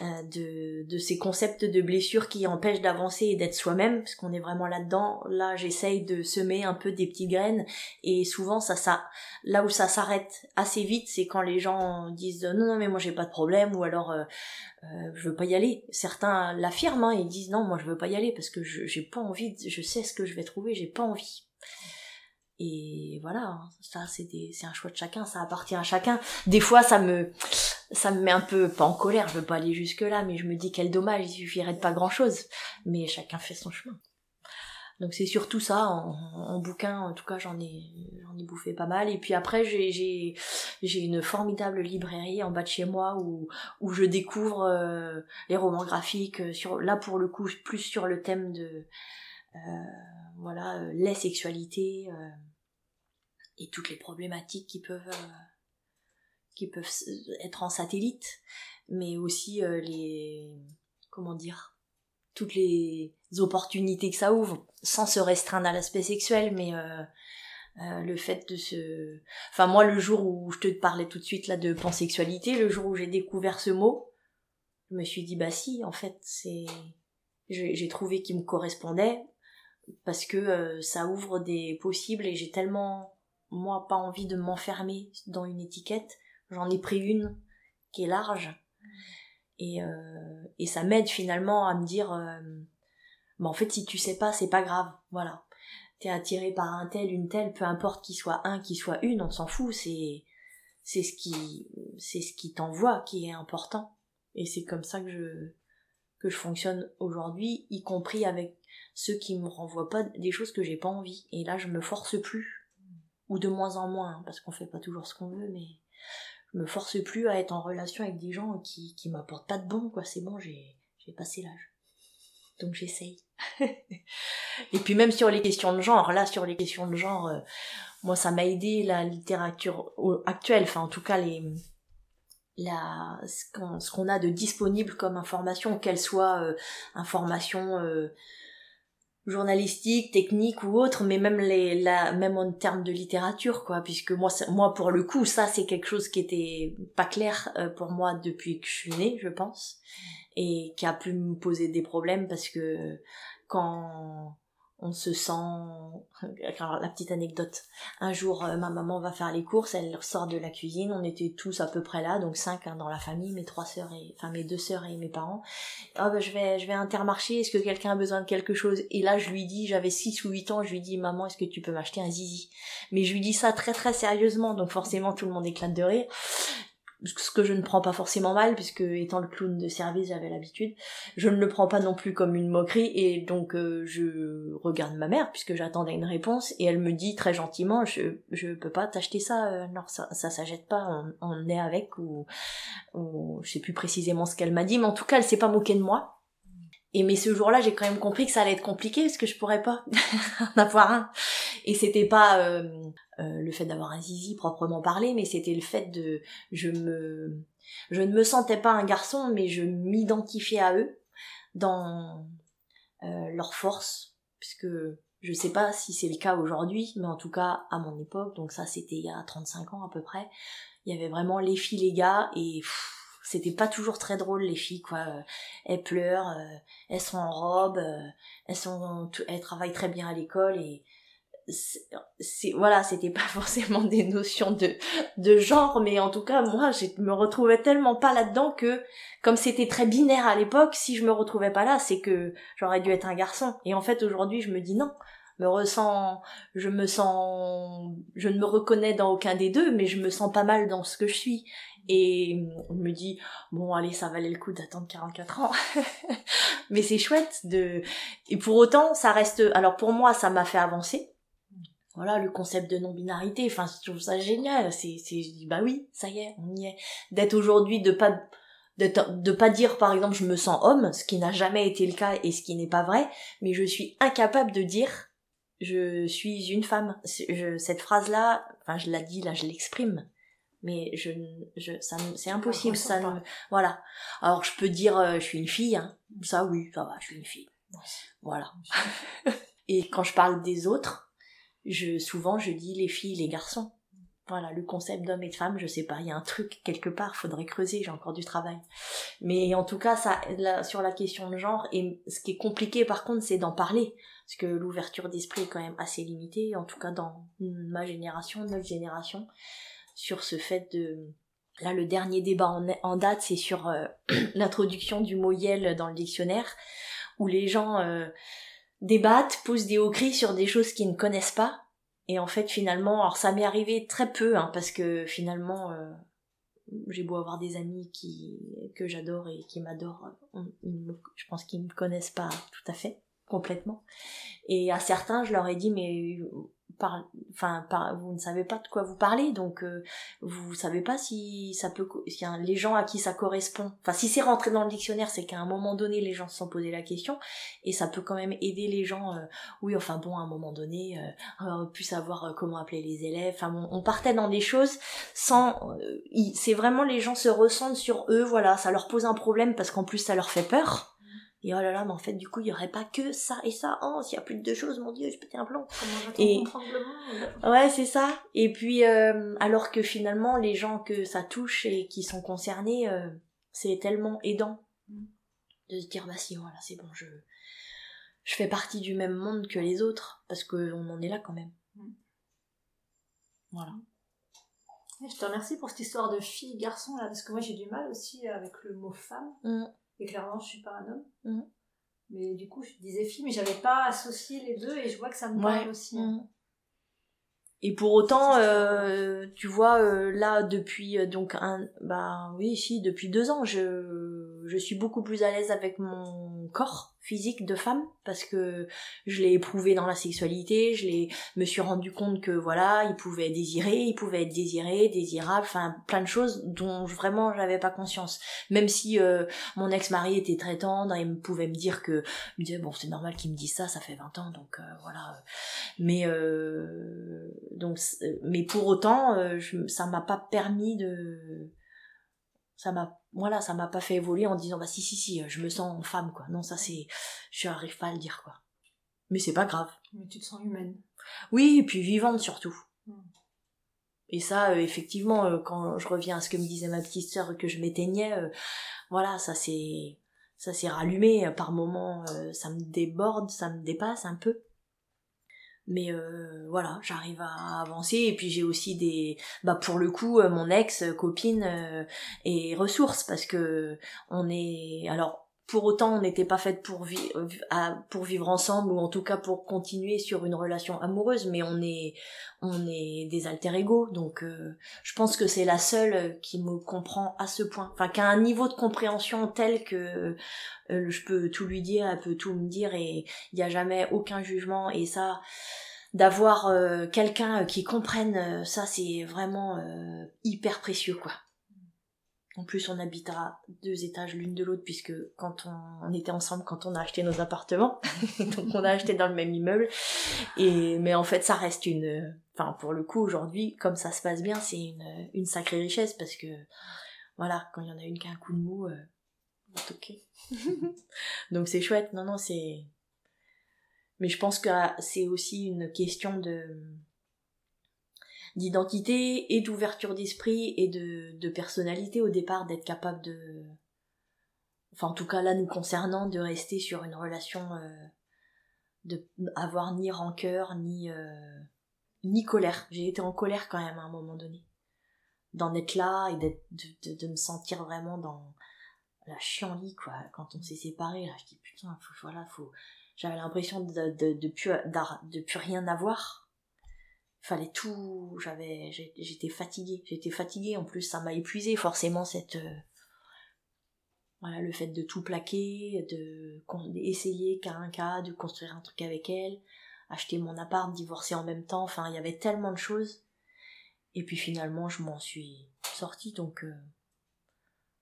euh, de, de ces concepts de blessures qui empêchent d'avancer et d'être soi-même, parce qu'on est vraiment là-dedans. Là, j'essaye de semer un peu des petites graines, et souvent ça, ça, là où ça s'arrête assez vite, c'est quand les gens disent non non mais moi j'ai pas de problème, ou alors euh, euh je veux pas y aller. Certains l'affirment, hein, ils disent non moi je veux pas y aller parce que j'ai pas envie, je sais ce que je vais trouver, j'ai pas envie. Et voilà, hein, ça c'est c'est un choix de chacun, ça appartient à chacun. Des fois ça me ça me met un peu pas en colère, je veux pas aller jusque là, mais je me dis quel dommage, il suffirait de pas grand chose. Mais chacun fait son chemin. Donc c'est surtout ça en, bouquin, en tout cas j'en ai j'en ai bouffé pas mal. Et puis après j'ai j'ai j'ai une formidable librairie en bas de chez moi où où je découvre euh, les romans graphiques euh, sur là pour le coup plus sur le thème de euh, voilà les sexualités et toutes les problématiques qui peuvent qui peuvent être en satellite, mais aussi les comment dire toutes les opportunités que ça ouvre, sans se restreindre à l'aspect sexuel, mais euh, euh, le fait de se... Enfin moi, le jour où je te parlais tout de suite là de pansexualité, le jour où j'ai découvert ce mot, je me suis dit bah si, en fait, c'est... J'ai trouvé qu'il me correspondait parce que euh, ça ouvre des possibles et j'ai tellement moi pas envie de m'enfermer dans une étiquette. J'en ai pris une qui est large et, euh, et ça m'aide finalement à me dire, euh, bah en fait si tu sais pas, c'est pas grave, voilà. T'es attiré par un tel, une telle, peu importe qu'il soit un, qu'il soit une, on s'en fout, c'est c'est ce qui c'est ce qui t'envoie qui est important. Et c'est comme ça que je que je fonctionne aujourd'hui, y compris avec ceux qui me renvoient pas des choses que j'ai pas envie. Et là, je me force plus, ou de moins en moins, hein, parce qu'on fait pas toujours ce qu'on veut, mais je me force plus à être en relation avec des gens qui, qui m'apportent pas de bon, quoi. C'est bon, j'ai, j'ai passé l'âge. Donc j'essaye. et puis même sur les questions de genre, là sur les questions de genre, euh, moi ça m'a aidé la littérature actuelle, enfin en tout cas les la ce qu'on, a de disponible comme information, qu'elle soit euh, information euh, journalistique, technique ou autre, mais même les, la, même en termes de littérature, quoi, puisque moi, moi pour le coup, ça c'est quelque chose qui était pas clair euh, pour moi depuis que je suis née, je pense, et qui a pu me poser des problèmes parce que quand on se sent alors la petite anecdote. Un jour euh, ma maman va faire les courses elle sort de la cuisine on était tous à peu près là donc cinq hein, dans la famille mes trois sœurs et enfin mes deux sœurs et mes parents oh ben je vais je vais Intermarché est-ce que quelqu'un a besoin de quelque chose? Et là je lui dis j'avais six ou huit ans je lui dis maman est-ce que tu peux m'acheter un zizi? Mais je lui dis ça très très sérieusement donc forcément tout le monde éclate de rire ce que je ne prends pas forcément mal puisque étant le clown de service j'avais l'habitude je ne le prends pas non plus comme une moquerie et donc euh, je regarde ma mère puisque j'attendais une réponse et elle me dit très gentiment je je peux pas t'acheter ça euh, non ça ça s'achète pas on, on, est avec ou, ou je sais plus précisément ce qu'elle m'a dit mais en tout cas elle s'est pas moquée de moi mais ce jour-là, j'ai quand même compris que ça allait être compliqué parce que je pourrais pas en avoir un. Et c'était pas euh, euh, le fait d'avoir un zizi proprement parlé, mais c'était le fait de je me je ne me sentais pas un garçon, mais je m'identifiais à eux dans euh, leur force, puisque je sais pas si c'est le cas aujourd'hui, mais en tout cas à mon époque, donc ça c'était il y a 35 ans à peu près, il y avait vraiment les filles, les gars, et c'était pas toujours très drôle les filles quoi. Elles pleurent euh, elles sont en robe euh, elles sont elles travaillent très bien à l'école et c'est voilà c'était pas forcément des notions de de genre mais en tout cas moi je me retrouvais tellement pas là dedans que comme c'était très binaire à l'époque si je me retrouvais pas là c'est que j'aurais dû être un garçon. Et en fait aujourd'hui je me dis non. Me ressens je me sens je ne me reconnais dans aucun des deux mais je me sens pas mal dans ce que je suis et on me dit, bon, allez, ça valait le coup d'attendre 44 ans. Mais c'est chouette de... Et pour autant, ça reste... Alors pour moi, ça m'a fait avancer. Voilà, le concept de non-binarité, enfin, je trouve ça génial. C'est, c'est, je dis, bah oui, ça y est, on y est. D'être aujourd'hui, de pas, de, pas dire, par exemple, je me sens homme, ce qui n'a jamais été le cas et ce qui n'est pas vrai, mais je suis incapable de dire, je suis une femme. Je, cette phrase-là, enfin, je la dis, là, je l'exprime mais je, je ça c'est impossible ça ne, voilà. Alors je peux dire euh, je suis une fille hein. ça oui ça va je suis une fille. Voilà. Et quand je parle des autres je souvent je dis les filles les garçons. Voilà le concept d'homme et de femme je sais pas il y a un truc quelque part faudrait creuser j'ai encore du travail. Mais en tout cas ça sur la question de genre et ce qui est compliqué par contre c'est d'en parler. Parce que l'ouverture d'esprit est quand même assez limitée en tout cas dans ma génération notre génération sur ce fait de... Là, le dernier débat en, date, c'est sur euh, l'introduction du mot yel dans le dictionnaire, où les gens euh, débattent, posent des hauts cris sur des choses qu'ils ne connaissent pas. Et en fait, finalement, alors ça m'est arrivé très peu, hein, parce que finalement, euh, j'ai beau avoir des amis qui que j'adore et qui m'adorent, je pense qu'ils ne me connaissent pas tout à fait. complètement. Et à certains, je leur ai dit, mais enfin, par, vous ne savez pas de quoi vous parlez, donc euh, vous savez pas si ça peut, si les gens à qui ça correspond. Enfin, si c'est rentré dans le dictionnaire, c'est qu'à un moment donné, les gens se sont posé la question, et ça peut quand même aider les gens. Euh, oui, enfin bon, à un moment donné, euh, on pu savoir euh, comment appeler les élèves. Enfin, on, partait dans des choses sans. c'est vraiment les gens se ressentent sur eux, voilà, ça leur pose un problème parce qu'en plus ça leur fait peur. Et oh là là, mais en fait, du coup, il y aurait pas que ça et ça. Oh, s'il y a plus de deux choses, mon dieu, je pété un plan. et... Ouais, c'est ça. Et puis, euh, alors que finalement, les gens que ça touche et qui sont concernés, euh, c'est tellement aidant mm. de se dire, bah si, voilà, c'est bon, je, je fais partie du même monde que les autres, parce qu'on en est là quand même. Mm. Voilà. je te remercie pour cette histoire de fille-garçon là, parce que moi j'ai du mal aussi avec le mot femme. Mm. Et clairement, je suis pas un homme. Mm. Mais du coup, je disais fille, mais j'avais pas associé les deux et je vois que ça me parle aussi. Mm. Et pour autant, euh, tu vois, euh, là depuis euh, donc un, bah oui, si depuis deux ans, je je suis beaucoup plus à l'aise avec mon corps physique de femme parce que je l'ai éprouvé dans la sexualité, je l'ai me suis rendu compte que voilà, il pouvait désirer, il pouvait être désiré, désirable, enfin plein de choses dont vraiment j'avais pas conscience. Même si euh, mon ex-mari était très tendre, il me pouvait me dire que me disait bon, c'est normal qu'il me dise ça, ça fait 20 ans donc euh, voilà. Mais euh, donc mais pour autant ça m'a pas permis de ça m'a voilà ça m'a pas fait évoluer en disant bah si si si je me sens femme quoi. Non ça c'est je n'arrive pas à le dire quoi. Mais c'est pas grave. Mais tu te sens humaine. Oui et puis vivante surtout. Hmm. et ça euh, effectivement euh, quand je reviens à ce que me disait ma petite sœur que je m'éteignais euh, voilà ça c'est ça s'est rallumé par moments ça me déborde ça me dépasse un peu mais euh, voilà j'arrive à avancer et puis j'ai aussi des bah pour le coup euh, mon ex copine euh, et ressources parce que on est alors pour autant on n'était pas pour vivre pour vivre ensemble ou en tout cas pour continuer sur une relation amoureuse mais on est on des alter ego donc je pense que c'est la seule qui me comprend à ce point. Enfin qui a un niveau de compréhension tel que je peux tout lui dire elle peut tout me dire et il n'y a jamais aucun jugement. Et ça d'avoir euh, quelqu'un euh, qui comprenne euh, ça c'est vraiment hyper précieux quoi en plus on habitera deux étages l'une de l'autre puisque quand on, était ensemble quand on a acheté nos appartements donc on a acheté dans le même immeuble. Et mais en fait ça reste une enfin pour le coup aujourd'hui comme ça se passe bien c'est une, une sacrée richesse parce que voilà quand il y en a une qui a un coup de mou ok. Donc c'est chouette. Non non c'est mais je pense que c'est aussi une question de d'identité et d'ouverture d'esprit et de, de personnalité au départ d'être capable de enfin en tout cas là nous concernant de rester sur une relation euh, de avoir ni rancœur ni euh, ni colère. J'ai été en colère quand même à un moment donné. D'en être là et d'être de, de, me sentir vraiment dans la chienlit quoi. Quand on s'est séparés là je dis putain faut, voilà faut j'avais l'impression de, de, de, plus, de plus rien avoir. Fallait tout, j'avais, j'étais fatiguée, j'étais fatiguée, en plus ça m'a épuisé forcément cette, euh, voilà, le fait de tout plaquer, de, essayer qu'à un cas, de construire un truc avec elle, acheter mon appart, divorcer en même temps, enfin il y avait tellement de choses. Et puis finalement je m'en suis sortie donc euh,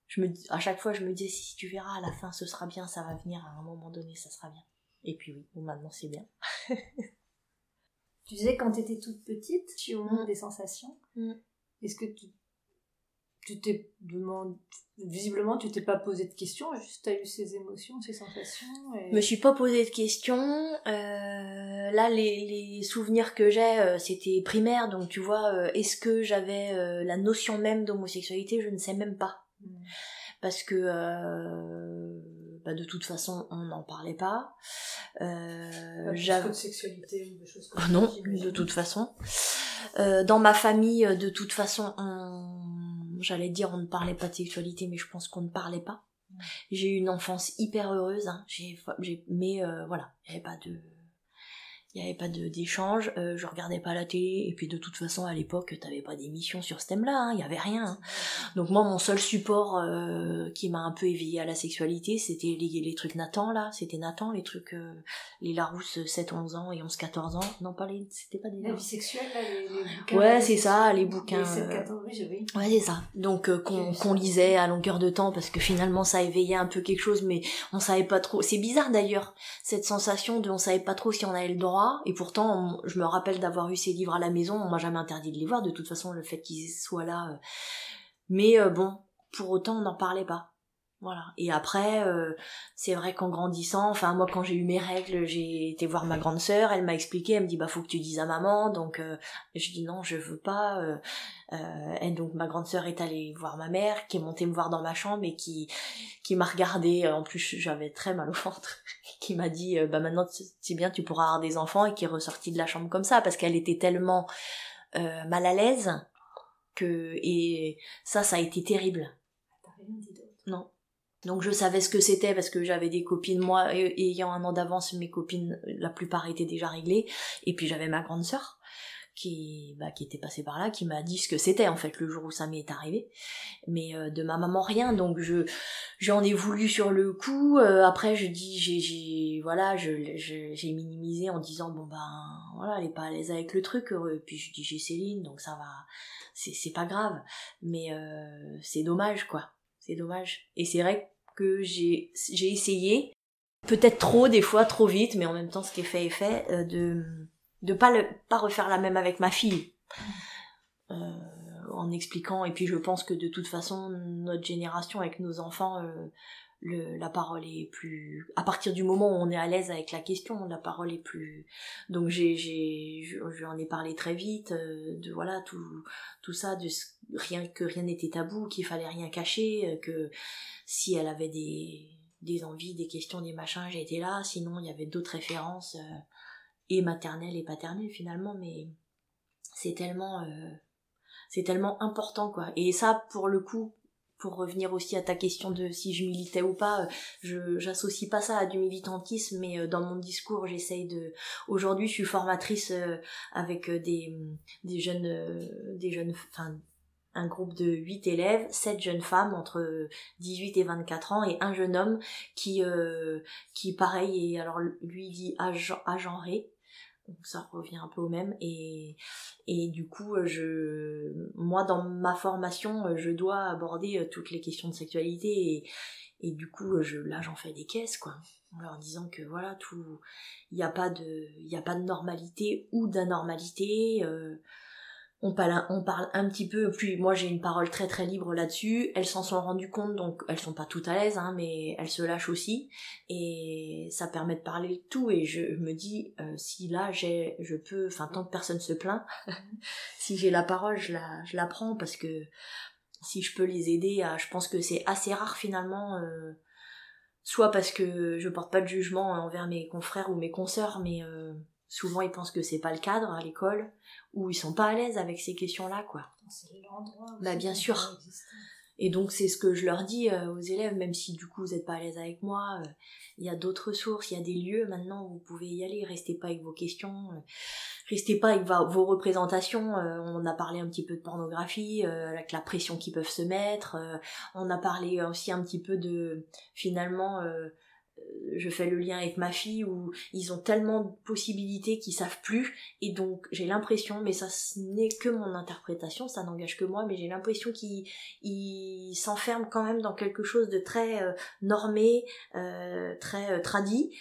je me à chaque fois je me disais si tu verras à la fin ce sera bien, ça va venir à un moment donné, ça sera bien. Et puis oui, maintenant c'est bien. tu disais quand tu étais toute petite, tu as mm. des sensations. Mm. Est-ce que tu, tu t'es demandé, visiblement tu t'es pas posé de questions, juste as eu ces émotions, ces sensations et... Me suis pas posé de questions. Euh, là, les, les, souvenirs que j'ai, euh, c'était primaire, donc tu vois, euh, est-ce que j'avais la notion même d'homosexualité Je ne sais même pas. Mm. Parce que bah, de toute façon on n'en parlait pas. Euh, de sexualité ou des choses comme ah non, de toute façon. Euh, dans ma famille, euh, de toute façon, j'allais dire on ne parlait pas de sexualité, mais je pense qu'on ne parlait pas. J'ai eu une enfance hyper heureuse, hein. j'ai, mais euh, voilà, il n'y avait pas de, il n'y avait pas d'échange, euh, je regardais pas la télé, et puis de toute façon à l'époque t'avais pas d'émission sur ce thème-là, hein, il y avait rien. Hein. Donc moi mon seul support euh, qui m'a un peu éveillé à la sexualité, c'était les, les trucs Nathan là, c'était Nathan, les trucs, euh, les Larousse 7-11 ans et 11-14 ans, non pas les, c'était pas des... La vie sexuelle là, les, les bouquins. Ouais c'est ça, les bouquins. Les 7-14, oui. Ouais c'est ça. Donc qu'on qu'on lisait à longueur de temps parce que finalement ça éveillait un peu quelque chose, mais on savait pas trop. C'est bizarre d'ailleurs cette sensation de on savait pas trop si on avait le droit et pourtant je me rappelle d'avoir eu ces livres à la maison, on m'a jamais interdit de les voir, de toute façon le fait qu'ils soient là. Euh. Mais euh, bon, pour autant on n'en parlait pas. Voilà. Et après, euh, c'est vrai qu'en grandissant, enfin moi quand j'ai eu mes règles, j'ai été voir ma grande sœur, elle m'a expliqué, elle me dit bah faut que tu dises à maman, donc je dis non je veux pas. et donc ma grande sœur est allée voir ma mère, qui est montée me voir dans ma chambre et qui qui m'a regardé. En plus j'avais très mal au ventre qui m'a dit euh, bah maintenant c'est bien tu pourras avoir des enfants et qui est ressortie de la chambre comme ça parce qu'elle était tellement euh, mal à l'aise que et ça ça a été terrible. Non. Donc je savais ce que c'était parce que j'avais des copines moi ayant un an d'avance mes copines la plupart étaient déjà réglées. Et puis j'avais ma grande sœur qui bah, qui était passé par là qui m'a dit ce que c'était en fait le jour où ça m'est arrivé. Mais euh, de ma maman rien. Donc je j'en ai voulu sur le coup. Euh, après je dis j'ai j'ai voilà je j'ai minimisé en disant bon ben voilà elle est pas à l'aise avec le truc. Et puis je dis j'ai Céline donc ça va. C'est c'est pas grave. Mais euh, c'est dommage quoi c'est dommage. Et c'est vrai que j'ai essayé peut-être trop des fois trop vite mais en même temps ce qui est fait est fait de de pas le, pas refaire la même avec ma fille. Euh, en expliquant et puis je pense que de toute façon notre génération avec nos enfants euh, la parole est plus à partir du moment où on est à l'aise avec la question la parole est plus donc j'ai j'ai j'en ai parlé très vite euh, de voilà tout tout ça de rien que rien n'était tabou qu'il fallait rien cacher que si elle avait des des envies des questions des machins j'étais là sinon il y avait d'autres références et maternelle et paternelle finalement mais c'est tellement euh, c'est tellement important quoi. Et ça pour le coup pour revenir aussi à ta question de si je militais ou pas, euh, je j'associe pas ça à du militantisme, mais euh, dans mon discours, j'essaye de. Aujourd'hui, je suis formatrice avec des des jeunes des jeunes, enfin un groupe de 8 élèves, 7 jeunes femmes entre 18 et 24 ans et un jeune homme qui qui pareil et alors lui dit agenré ça revient un peu au même et du coup euh, je moi dans ma formation euh, je dois aborder euh, toutes les questions de sexualité et du coup je là j'en fais des caisses quoi. En disant que voilà tout il n'y a pas de il a pas de normalité ou d'anormalité on parle, un petit peu, puis moi j'ai une parole très très libre là-dessus, elles s'en sont rendues compte, donc elles sont pas toutes à l'aise, hein, mais elles se lâchent aussi, et ça permet de parler de tout, et je me dis, euh, si là j'ai, je peux, enfin tant que personne se plaint, si j'ai la parole, je la, je la prends, parce que si je peux les aider, à, je pense que c'est assez rare finalement, euh, soit parce que je porte pas de jugement envers mes confrères ou mes consoeurs, mais euh, souvent ils pensent que c'est pas le cadre à l'école, où ils sont pas à l'aise avec ces questions-là, quoi. C'est l'endroit. Bah bien sûr. Et donc c'est ce que je leur dis euh, aux élèves, même si du coup vous n'êtes pas à l'aise avec moi, euh, il y a d'autres sources, il y a des lieux maintenant où vous pouvez y aller, restez pas avec vos questions, euh, restez pas avec vos représentations, on a parlé un petit peu de pornographie, avec la pression qu'ils peuvent se mettre, on a parlé aussi un petit peu de finalement je fais le lien avec ma fille où ils ont tellement de possibilités qu'ils savent plus. Et donc j'ai l'impression mais ça ce n'est que mon interprétation ça n'engage que moi mais j'ai l'impression qu'ils s'enferment quand même dans quelque chose de très euh, normé euh, très euh, tradit.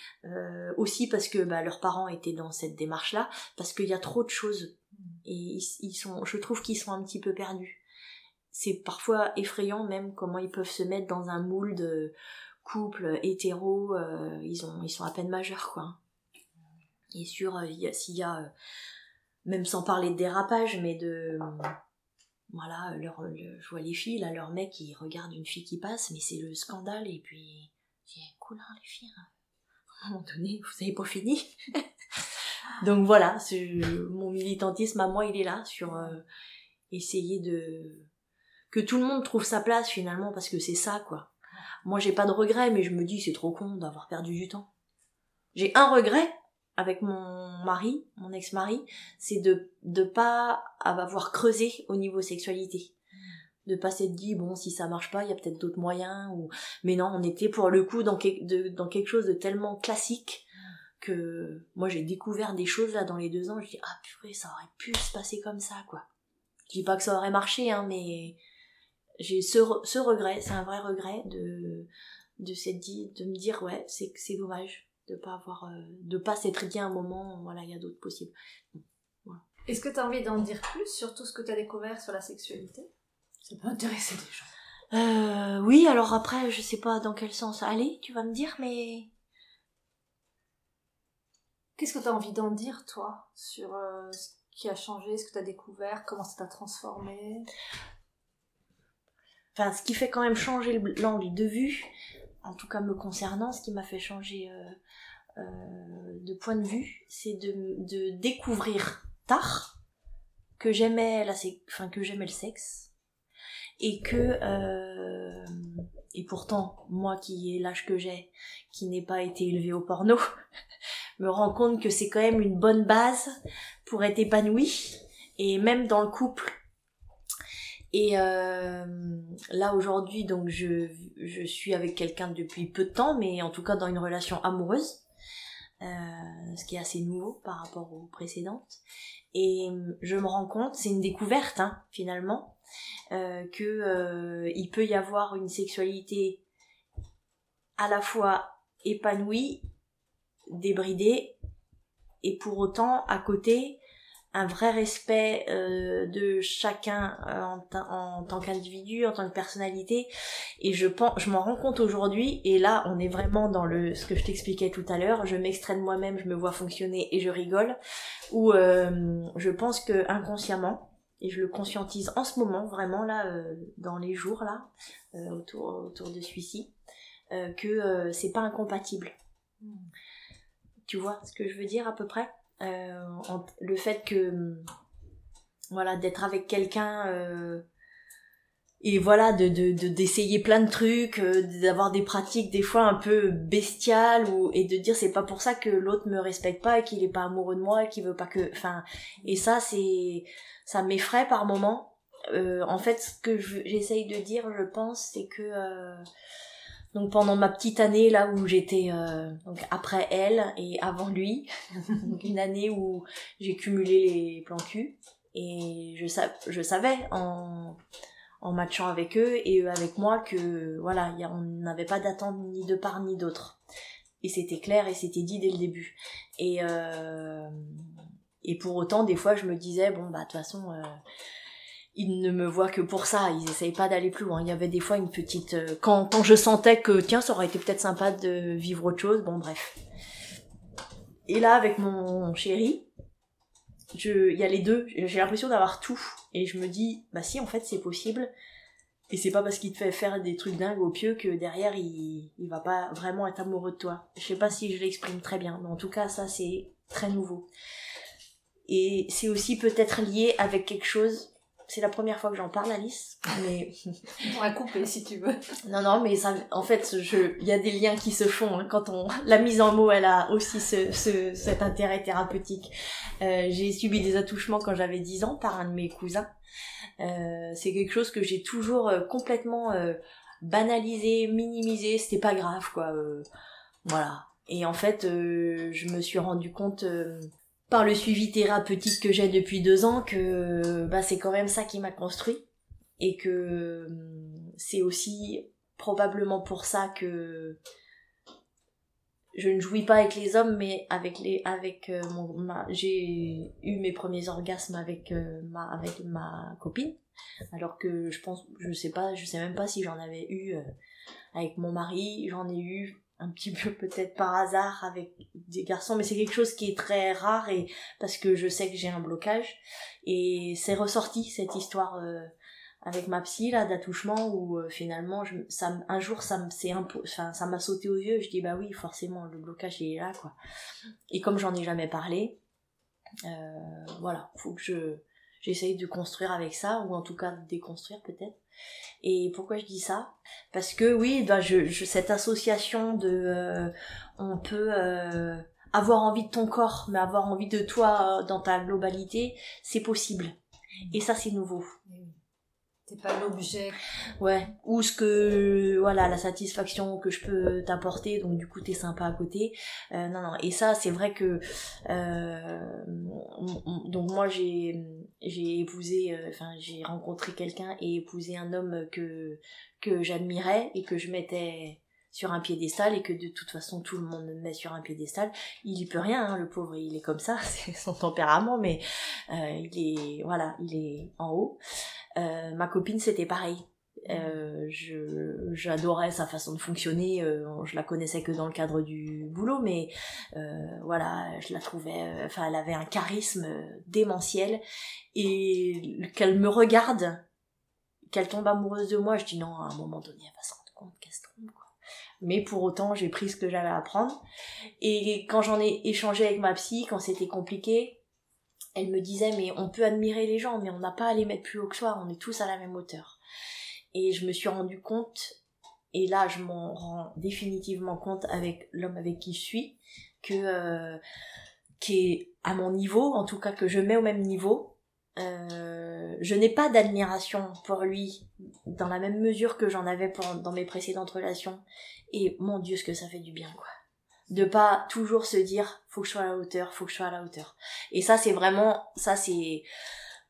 Aussi parce que bah, leurs parents étaient dans cette démarche là parce qu'il y a trop de choses. Et ils, sont je trouve qu'ils sont un petit peu perdus. C'est parfois effrayant même comment ils peuvent se mettre dans un moule de couple hétéro, euh, ils ont ils sont à peine majeurs quoi. Et sur euh, s'il y a euh, même sans parler de dérapage, mais de voilà, leur, je vois les filles là, leur mec qui regarde une fille qui passe, mais c'est le scandale et puis c'est cool hein, les filles. Hein. À un moment donné, vous avez pas fini. Donc voilà, mon militantisme à moi il est là sur essayer de que tout le monde trouve sa place finalement parce que c'est ça quoi moi, j'ai pas de regret, mais je me dis, c'est trop con d'avoir perdu du temps. J'ai un regret, avec mon mari, mon ex-mari, c'est de de pas avoir creusé au niveau sexualité. De pas s'être dit bon si ça marche pas, il y a peut-être d'autres moyens mais non, on était pour le coup dans, dans quelque chose de tellement classique que moi j'ai découvert des choses là dans les deux ans, je dis ah purée, ça aurait pu se passer comme ça quoi. Je dis pas que ça aurait marché hein mais j'ai ce, ce regret, c'est un vrai regret de de dit de me dire ouais, c'est c'est dommage de pas avoir euh, de pas s'être dit à un moment voilà il y a d'autres possibles. Est-ce que tu as envie d'en dire plus sur tout ce que tu as découvert sur la sexualité? Ça peut intéresser des gens. Euh, oui alors après je sais pas dans quel sens aller tu vas me dire mais qu'est-ce que tu as envie d'en dire toi sur euh, ce qui a changé ce que tu as découvert comment ça t'a transformé? Enfin ce qui fait quand même changer l'angle de vue en tout cas me concernant, ce qui m'a fait changer euh, euh, de point de vue, c'est de, découvrir tard que j'aimais la enfin que j'aimais le sexe et que euh, et pourtant moi qui ai l'âge que j'ai, qui n'ai pas été élevé au porno, me rends compte que c'est quand même une bonne base pour être épanoui et même dans le couple et euh, là aujourd'hui, donc je, je suis avec quelqu'un depuis peu de temps, mais en tout cas dans une relation amoureuse, euh, ce qui est assez nouveau par rapport aux précédentes. Et je me rends compte, c'est une découverte hein, finalement, euh, que euh, il peut y avoir une sexualité à la fois épanouie, débridée, et pour autant à côté un vrai respect euh, de chacun euh, en, tant qu'individu, en tant que personnalité. Et je pense, je m'en rends compte aujourd'hui. Et là, on est vraiment dans le ce que je t'expliquais tout à l'heure. Je m'extrais de moi-même, je me vois fonctionner et je rigole. Ou euh, je pense que inconsciemment, et je le conscientise en ce moment vraiment là, dans les jours là, autour autour de celui-ci, que c'est pas incompatible. Hmm. Tu vois ce que je veux dire à peu près? Euh, le fait que voilà d'être avec quelqu'un euh, et voilà de d'essayer plein de trucs euh, d'avoir des pratiques des fois un peu bestiales ou et de dire c'est pas pour ça que l'autre me respecte pas et qu'il est pas amoureux de moi et qu'il veut pas que enfin et ça c'est ça m'effraie par moment en fait ce que j'essaye de dire je pense c'est que donc pendant ma petite année là où j'étais euh, donc après elle et avant lui, une année où j'ai cumulé les plans cul et je, je savais en, en matchant avec eux et eux avec moi que voilà, on n'avait pas d'attente ni de part ni d'autre. Et c'était clair et c'était dit dès le début. Et euh, et pour autant des fois je me disais bon bah de toute façon euh, ils ne me voient que pour ça, ils essayent pas d'aller plus loin. Il y avait des fois une petite... Euh, quand, quand je sentais que, tiens, ça aurait été peut-être sympa de vivre autre chose, bon bref. Et là, avec mon chéri, je, il y a les deux, j'ai l'impression d'avoir tout. Et je me dis, bah si, en fait, c'est possible. Et c'est pas parce qu'il te fait faire des trucs dingues au pieu que derrière, il, il va pas vraiment être amoureux de toi. Je sais pas si je l'exprime très bien, mais en tout cas, ça, c'est très nouveau. Et c'est aussi peut-être lié avec quelque chose c'est la première fois que j'en parle, Alice. Mais on va couper si tu veux. Non, non, mais ça, en fait, je, il y a des liens qui se font hein, quand on, la mise en mots, elle a aussi ce, ce cet intérêt thérapeutique. Euh, j'ai subi des attouchements quand j'avais 10 ans par un de mes cousins. Euh, c'est quelque chose que j'ai toujours euh, complètement euh, banalisé, minimisé. C'était pas grave, quoi. Euh, voilà. Et en fait, je me suis rendu compte par le suivi thérapeutique que j'ai depuis deux ans que bah, c'est quand même ça qui m'a construit et que hum, c'est aussi probablement pour ça que je ne jouis pas avec les hommes mais avec les avec euh, mon j'ai eu mes premiers orgasmes avec euh, ma avec ma copine. Alors que je pense je sais pas je sais même pas si j'en avais eu euh, avec mon mari. J'en ai eu un petit peu peut-être par hasard avec des garçons mais c'est quelque chose qui est très rare et parce que je sais que j'ai un blocage. Et c'est ressorti cette histoire euh, avec ma psy là d'attouchement où euh, finalement je, ça un jour ça enfin ça m'a sauté aux yeux. Je dis bah oui forcément le blocage il est là quoi. Et comme j'en ai jamais parlé euh, voilà faut que je j'essaye de construire avec ça ou en tout cas de déconstruire peut-être et pourquoi je dis ça? Parce que oui, ben je, je, cette association de euh, on peut euh, avoir envie de ton corps, mais avoir envie de toi dans ta globalité, c'est possible. Et ça, c'est nouveau. T'es pas l'objet. Ouais. Ou ce que, voilà, la satisfaction que je peux t'apporter, donc du coup t'es sympa à côté. Euh, non, non. Et ça, c'est vrai que, euh, donc moi j'ai, j'ai épousé, euh, enfin j'ai rencontré quelqu'un et épousé un homme que que j'admirais et que je mettais sur un piédestal et que de toute façon tout le monde me met sur un piédestal. Il y peut rien, hein, le pauvre, il est comme ça, c'est son tempérament, mais euh, il est voilà, il est en haut. Euh, ma copine c'était pareil. Euh, j'adorais sa façon de fonctionner je la connaissais que dans le cadre du boulot mais voilà je la trouvais enfin elle avait un charisme démentiel. Et qu'elle me regarde qu'elle tombe amoureuse de moi je dis non à un moment donné elle va se rendre compte qu'elle se trompe mais pour autant j'ai pris ce que j'avais à apprendre et quand j'en ai échangé avec ma psy quand c'était compliqué elle me disait mais on peut admirer les gens mais on n'a pas à les mettre plus haut que soi on est tous à la même hauteur et je me suis rendu compte et là je m'en rends définitivement compte avec l'homme avec qui je suis que euh, qui est à mon niveau en tout cas que je mets au même niveau. Euh, je n'ai pas d'admiration pour lui dans la même mesure que j'en avais dans mes précédentes relations. Et mon dieu ce que ça fait du bien quoi. De pas toujours se dire faut que je sois à la hauteur faut que je sois à la hauteur. Et ça c'est vraiment ça c'est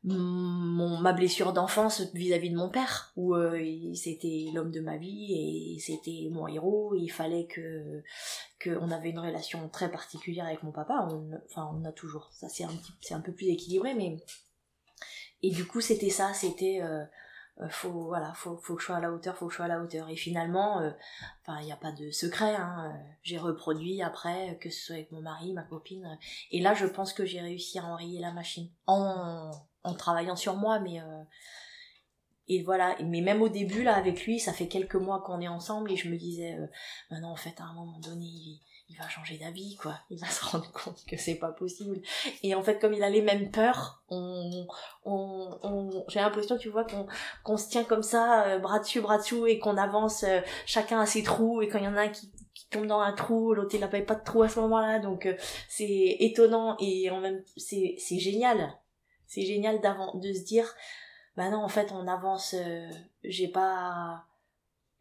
mon ma blessure d'enfance vis-à-vis de mon père où euh, c'était l'homme de ma vie et c'était mon héros. Il fallait que que on avait une relation très particulière avec mon papa. Enfin on a toujours ça c'est un c'est un peu plus équilibré mais et du coup c'était ça c'était euh, euh, faut voilà faut faut que je sois à la hauteur faut que je sois à la hauteur. Et finalement euh, il n'y a pas de secret hein, j'ai reproduit après que ce soit avec mon mari ma copine et là je pense que j'ai réussi à enrayer la machine. En en travaillant sur moi mais et voilà. Mais même au début là avec lui ça fait quelques mois qu'on est ensemble et je me disais maintenant en fait à un moment donné il va changer d'avis quoi. Il va se rendre compte que c'est pas possible. Et en fait comme il a les mêmes peurs on, on, on j'ai l'impression tu vois qu'on qu'on se tient comme ça euh, bras dessus bras dessous et qu'on avance euh, chacun à ses trous. Et quand il y en a un qui, qui tombe dans un trou l'autre il n'a pas de trou à ce moment-là. Donc euh, c'est étonnant et en même c'est c'est génial c'est génial de se dire bah non en fait on avance j'ai pas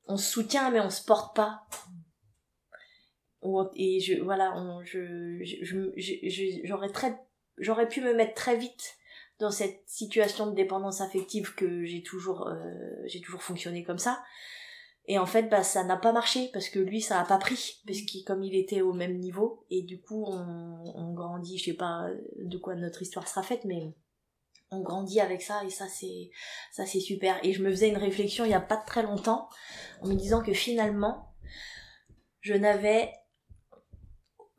on se soutient mais on se porte pas. Et je voilà j'aurais très j'aurais pu me mettre très vite dans cette situation de dépendance affective que j'ai toujours euh, j'ai toujours fonctionné comme ça. Et en fait bah ça n'a pas marché parce que lui ça a pas pris parce qu'il comme il était au même niveau. Et du coup on, on grandit je sais pas de quoi notre histoire sera faite mais on grandit avec ça et ça c'est ça c'est super et je me faisais une réflexion il y a pas très longtemps en me disant que finalement je n'avais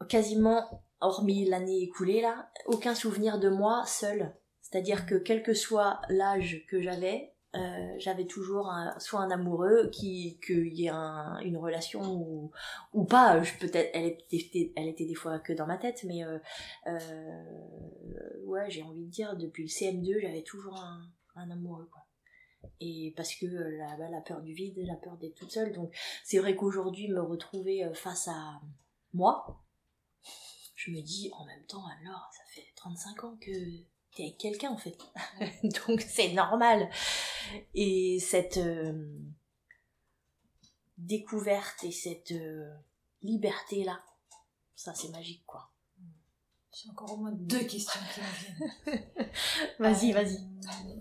quasiment, hormis l'année écoulée là, aucun souvenir de moi seule. C'est-à-dire que quel que soit l'âge que j'avais, euh, j'avais toujours un, soit un amoureux qui qu'il y ait une relation ou, ou pas je peut-être elle était elle était des fois que dans ma tête mais euh, euh, ouais j'ai envie de dire depuis le CM2 j'avais toujours un, un amoureux quoi et parce que la, bah, la peur du vide la peur d'être toute seule donc c'est vrai qu'aujourd'hui me retrouver face à moi je me dis en même temps, alors, ça fait 35 ans que t'es avec quelqu'un en fait. Donc c'est normal. Et cette euh, découverte et cette euh, liberté là, ça c'est magique quoi. J'ai encore au moins deux questions qui me viennent. vas-y, vas-y. Euh,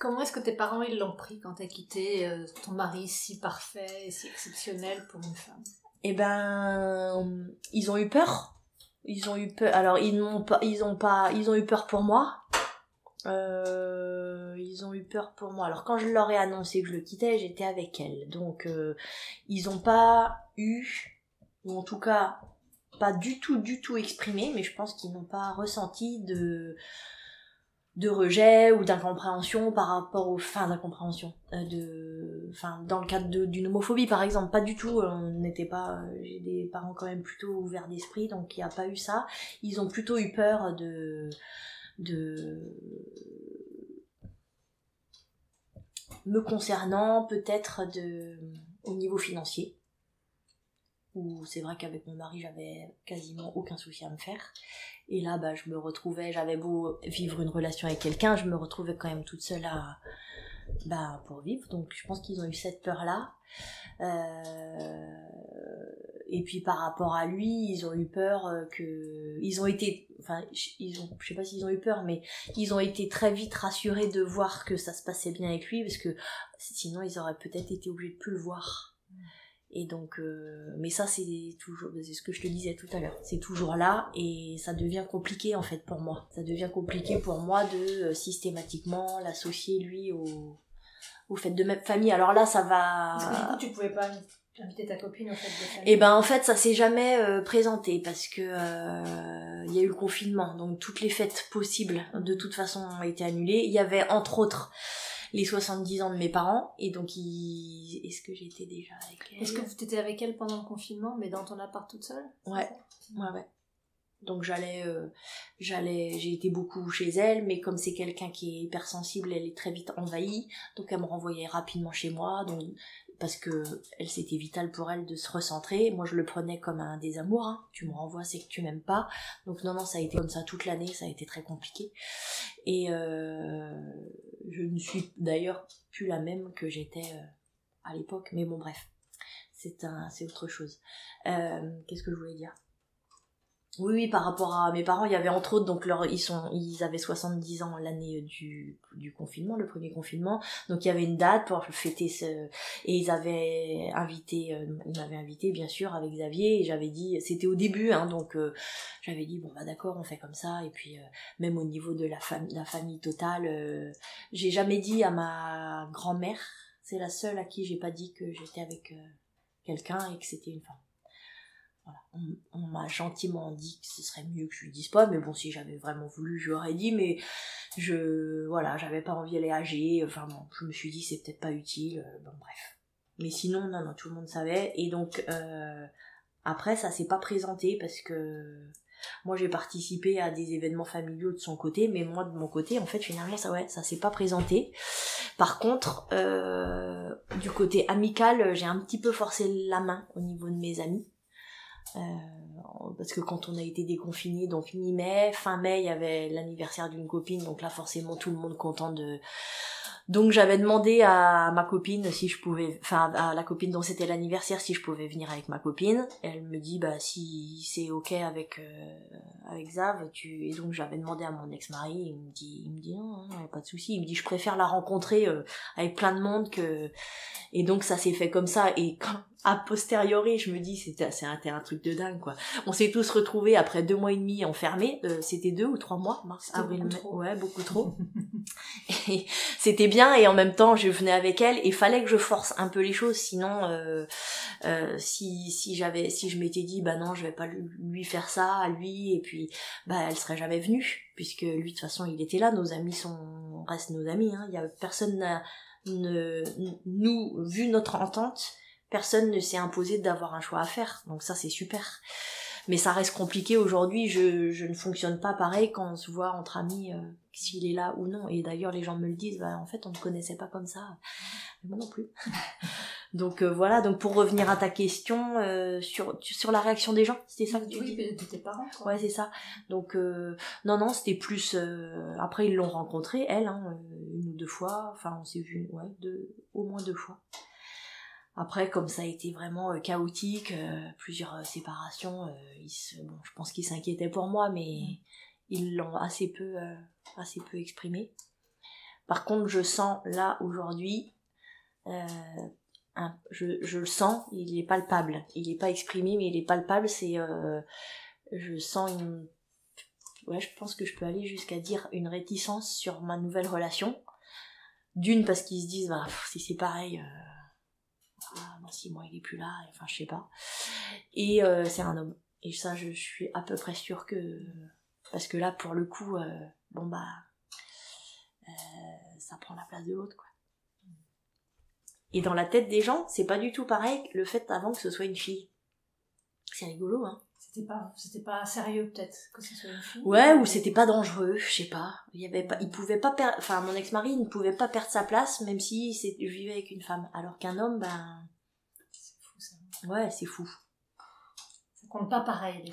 comment est-ce que tes parents ils l'ont pris quand t'as quitté ton mari si parfait et si exceptionnel pour une femme? Eh ben, ils ont eu peur ils ont eu peur. Alors ils n'ont pas, ils ont pas, ils ont eu peur pour moi. Euh, ils ont eu peur pour moi. Alors quand je leur ai annoncé que je le quittais, j'étais avec elle. Donc euh, ils ont pas eu, ou en tout cas pas du tout, du tout exprimé, mais je pense qu'ils n'ont pas ressenti de de rejet ou d'incompréhension par rapport aux fins d'incompréhension euh, enfin dans le cadre d'une homophobie par exemple pas du tout on n'était pas j'ai des parents quand même plutôt ouverts d'esprit donc il n'y a pas eu ça ils ont plutôt eu peur de de me concernant peut-être au niveau financier où c'est vrai qu'avec mon mari j'avais quasiment aucun souci à me faire. Et là bah je me retrouvais j'avais beau vivre une relation avec quelqu'un je me retrouvais quand même toute seule bah pour vivre. Donc je pense qu'ils ont eu cette peur là euh, et puis par rapport à lui ils ont eu peur euh, que ils ont été enfin ils ont je sais pas s'ils ont eu peur mais ils ont été très vite rassurés de voir que ça se passait bien avec lui parce que sinon ils auraient peut-être été obligés de plus le voir et donc, euh, mais ça c'est toujours, c'est ce que je te disais tout à l'heure, c'est toujours là et ça devient compliqué en fait pour moi. Ça devient compliqué pour moi de euh, systématiquement l'associer lui au, au fait de même famille. Alors là, ça va. Parce que du coup, tu pouvais pas inviter ta copine au fait de famille. Et eh ben en fait, ça s'est jamais euh, présenté parce que il y a eu le confinement, donc toutes les fêtes possibles de toute façon ont été annulées. Il y avait entre autres les 70 ans de mes parents. Et donc, est-ce que j'étais déjà avec elle? Est-ce que tu étais avec elle pendant le confinement, mais dans ton appart toute seule? Ouais, ouais, ouais. Donc j'allais, euh, j'allais, j'ai été beaucoup chez elle, mais comme c'est quelqu'un qui est hypersensible, elle est très vite envahie, donc elle me renvoyait rapidement chez moi. Donc parce que c'était vital pour elle de se recentrer. Moi je le prenais comme un désamour, hein. tu me renvoies c'est que tu m'aimes pas. Donc non non ça a été comme ça toute l'année, ça a été très compliqué. Et euh, je ne suis d'ailleurs plus la même que j'étais euh, à l'époque, mais bon bref, c'est autre chose. Euh, qu'est-ce que je voulais dire? Oui, oui, par rapport à mes parents, il y avait entre autres, donc leur, ils sont, ils avaient 70 ans l'année du, du confinement, le premier confinement. Donc il y avait une date pour fêter ce, et ils avaient invité, euh, ils m'avaient invité bien sûr avec Xavier et j'avais dit, c'était au début, hein, donc euh, j'avais dit bon bah d'accord, on fait comme ça et puis euh, même au niveau de la famille, la famille totale, j'ai jamais dit à ma grand-mère, c'est la seule à qui j'ai pas dit que j'étais avec quelqu'un et que c'était une femme. Voilà. On, m'a gentiment dit que ce serait mieux que je lui dise pas, mais bon, si j'avais vraiment voulu, j'aurais dit, mais je, voilà, j'avais pas envie d'aller âgée, enfin bon, je me suis dit c'est peut-être pas utile, euh, bon bref. Mais sinon, non, non, tout le monde savait, et donc, euh, après, ça s'est pas présenté parce que moi j'ai participé à des événements familiaux de son côté, mais moi de mon côté, en fait, finalement, ça, ouais, ça s'est pas présenté. Par contre, euh, du côté amical, j'ai un petit peu forcé la main au niveau de mes amis euh, parce que quand on a été déconfiné, donc mi-mai, fin mai, il y avait l'anniversaire d'une copine, donc là forcément tout le monde content de donc j'avais demandé à ma copine si je pouvais, enfin à la copine dont c'était l'anniversaire si je pouvais venir avec ma copine. Elle me dit bah si c'est ok avec euh, avec Zav, tu et donc j'avais demandé à mon ex-mari, il me dit il me dit non, non pas de souci, il me dit je préfère la rencontrer euh, avec plein de monde que et donc ça s'est fait comme ça et quand a posteriori, je me dis c'était un, un, truc de dingue quoi. On s'est tous retrouvés après deux mois et demi enfermés. Euh, c'était deux ou trois mois, mars, avril, mai. Ouais, beaucoup trop. c'était bien et en même temps je venais avec elle et fallait que je force un peu les choses. Sinon, euh, euh, si si j'avais si je m'étais dit bah non je vais pas lui faire ça à lui et puis bah elle serait jamais venue puisque lui de toute façon il était là. Nos amis sont restent nos amis. Hein. Il y a personne n'a ne, nous vu notre entente personne ne s'est imposé d'avoir un choix à faire. Donc ça c'est super. Mais ça reste compliqué aujourd'hui, je, je, ne fonctionne pas pareil quand on se voit entre amis, euh, s'il est là ou non. Et d'ailleurs les gens me le disent, bah, en fait on ne connaissait pas comme ça. Mais moi non plus. donc euh, voilà, donc pour revenir à ta question euh, sur, sur la réaction des gens, c'était ça que tu oui, de tes parents. Ouais c'est ça. Donc non non c'était plus... après ils l'ont rencontré, elle, hein, une ou deux fois. Enfin on s'est vu ouais, deux, au moins deux fois. Après, comme ça a été vraiment euh, chaotique, euh, plusieurs euh, séparations, bon, je pense qu'ils s'inquiétaient pour moi, mais mm. ils l'ont assez peu, assez peu exprimé. Par contre, je sens là aujourd'hui, je, je, le sens, il est palpable. Il n'est pas exprimé, mais il est palpable. C'est, je sens une, ouais, je pense que je peux aller jusqu'à dire une réticence sur ma nouvelle relation. D'une parce qu'ils se disent, bah, si c'est pareil six mois il est plus là, enfin je sais pas. Et euh, c'est un homme. Et ça je suis à peu près sûre que parce que là pour le coup euh, bon bah euh, ça prend la place de l'autre quoi. Et dans la tête des gens, c'est pas du tout pareil le fait avant que ce soit une fille. C'est rigolo hein. C'était pas c'était pas sérieux peut-être que ce soit une fille. Ouais, ou c'était pas dangereux, je sais pas. Il y avait pas il pouvait pas perdre enfin mon ex-mari ne pouvait pas perdre sa place même si vivait avec une femme alors qu'un homme ben c'est fou ça. Ouais, c'est fou. comptent pas pareil.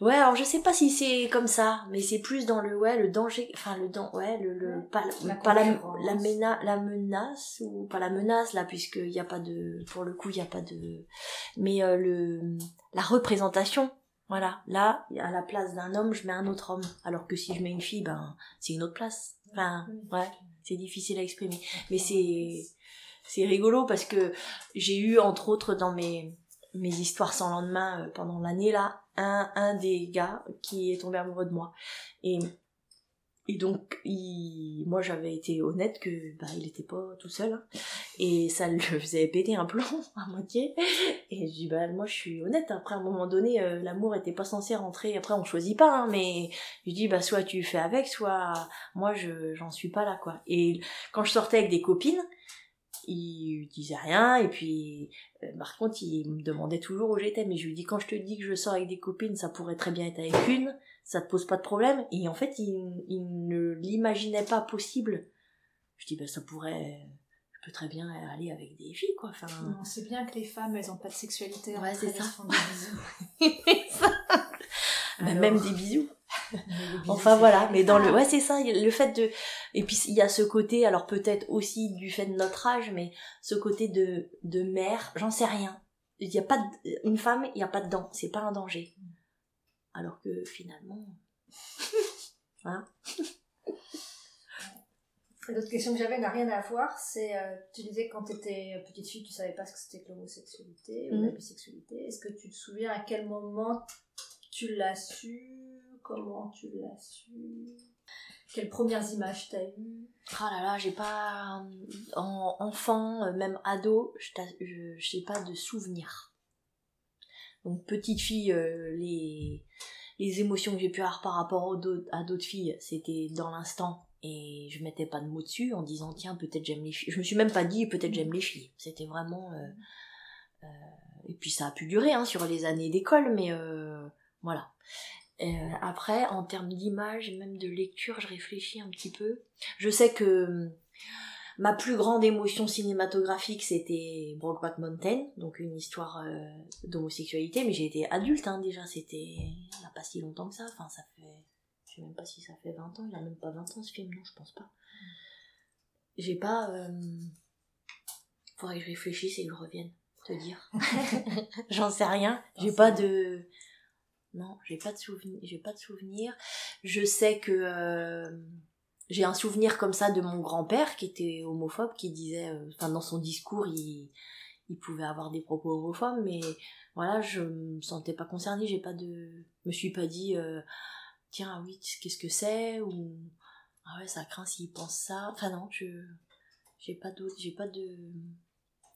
Ouais, alors je sais pas si c'est comme ça, mais c'est plus dans le ouais le danger, enfin le dan ouais le, le pas la, pas la, la, la menace ou pas la menace là puisque il y a pas de pour le coup il y a pas de mais euh, le la représentation voilà là à la place d'un homme je mets un autre homme alors que si je mets une fille ben c'est une autre place enfin ouais c'est difficile à exprimer mais c'est c'est rigolo parce que j'ai eu entre autres dans mes mes histoires sans lendemain euh, pendant l'année là un, un des gars qui est tombé amoureux de moi. Et et donc il, moi j'avais été honnête que bah il était pas tout seul hein. et ça le faisait péter un plomb à moitié. Et je dis bah moi je suis honnête. Après à un moment donné euh, l'amour était pas censé rentrer. Après on choisit pas hein, mais je dis bah soit tu fais avec soit moi je j'en suis pas là quoi. Et quand je sortais avec des copines il disait rien et puis euh, par contre il me demandait toujours où j'étais mais je lui dis quand je te dis que je sors avec des copines ça pourrait très bien être avec une ça te pose pas de problème. Et en fait il, il ne l'imaginait pas possible. Je dis ben ça pourrait je peux très bien aller avec des filles quoi enfin. On sait bien que les femmes elles ont pas de sexualité ouais c'est ça. même des bisous enfin voilà, mais dans le ouais c'est ça, le fait de et puis il y a ce côté alors peut-être aussi du fait de notre âge mais ce côté de de mère, j'en sais rien. Il y a pas une femme, il y a pas de dents, c'est pas un danger. Alors que finalement hein L'autre question que j'avais n'a rien à voir, c'est euh, tu disais quand tu étais petite fille, tu savais pas ce que c'était que l'homosexualité ou la mm. bisexualité. Est-ce que tu te souviens à quel moment tu l'as su Comment tu l'as su? Quelles premières images t'as eues? Ah là là, j'ai pas en enfant, euh, même ado, je n'ai pas de souvenirs. Donc petite fille, euh, les les émotions que j'ai pu avoir par rapport à d'autres filles, c'était dans l'instant et je mettais pas de mots dessus en disant tiens peut-être j'aime les filles. Je me suis même pas dit peut-être j'aime les filles. C'était vraiment euh, et puis ça a pu durer hein, sur les années d'école, mais voilà. Euh, après, en termes d'image et même de lecture, je réfléchis un petit peu. Je sais que hum, ma plus grande émotion cinématographique, c'était Brokeback Mountain, donc une histoire euh, d'homosexualité, mais j'ai été adulte hein, déjà, c'était il n'y a pas si longtemps que ça, enfin ça fait... Je sais même pas si ça fait 20 ans, il a même pas 20 ans ce film, non, je pense pas. J'ai pas... Euh... Faudrait que je réfléchisse et que je revienne te dire. J'en sais rien, j'ai pas de non, j'ai pas de souvenir. Je sais que euh, j'ai un souvenir comme ça de mon grand-père qui était homophobe, qui disait, euh, enfin dans son discours, il, il pouvait avoir des propos homophobes, mais voilà, je me sentais pas concernée. J'ai pas de, me suis pas dit, euh, tiens, ah oui, qu'est-ce que c'est ou ah ouais, ça craint s'il pense ça. Enfin non, je, j'ai pas d'autre, j'ai pas de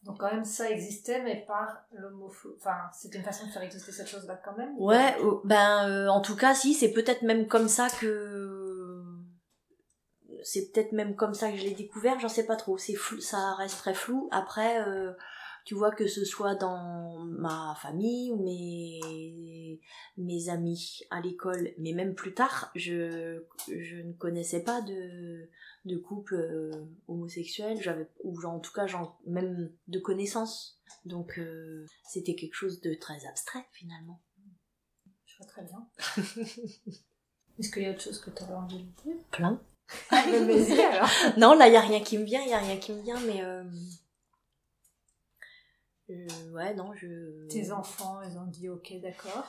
donc quand même ça existait, mais par l'homophobie. Enfin, c'était une façon de faire exister cette chose-là quand même. Ouais, ben euh, en tout cas si, c'est peut-être même comme ça que c'est peut-être même comme ça que je l'ai découvert. J'en sais pas trop. C'est flou, ça reste très flou. Après, euh, tu vois que ce soit dans ma famille ou mes mes amis à l'école, mais même plus tard, je je ne connaissais pas de de couple euh, homosexuel, j'avais ou en tout cas même de connaissances. Donc euh, c'était quelque chose de très abstrait finalement. Je vois très bien. Est-ce qu'il y a autre chose que tu aurais envie de dire? Plein. Ah, alors. non, là il y a rien qui me vient, il y a rien qui me vient, mais euh... ouais non je. Tes enfants, ils ont dit ok d'accord.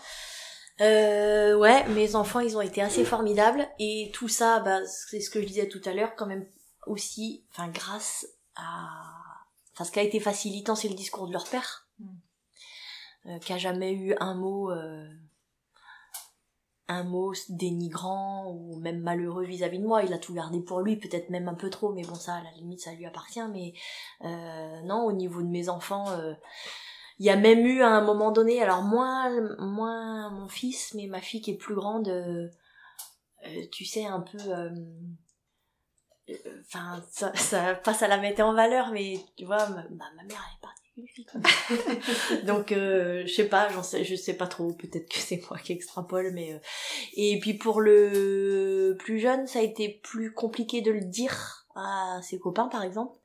Euh, ouais, mes enfants, ils ont été assez formidables et tout ça, bah, c'est ce que je disais tout à l'heure, quand même aussi, enfin grâce à, enfin ce qui a été facilitant, c'est le discours de leur père, mm. euh, qui a jamais eu un mot, euh, un mot dénigrant ou même malheureux vis-à-vis de moi. Il a tout gardé pour lui, peut-être même un peu trop, mais bon ça, à la limite, ça lui appartient. Mais euh, non, au niveau de mes enfants. Euh, il y a même eu à un moment donné, alors moins, moins mon fils, mais ma fille qui est plus grande, euh, tu sais, un peu... Enfin, ça, ça, passe à la mettre en valeur, mais tu vois, ma, mère, elle est partie Donc, je sais pas, j'en sais, je sais pas trop, peut-être que c'est moi qui extrapole, mais... Et puis pour le plus jeune, ça a été plus compliqué de le dire à ses copains, par exemple.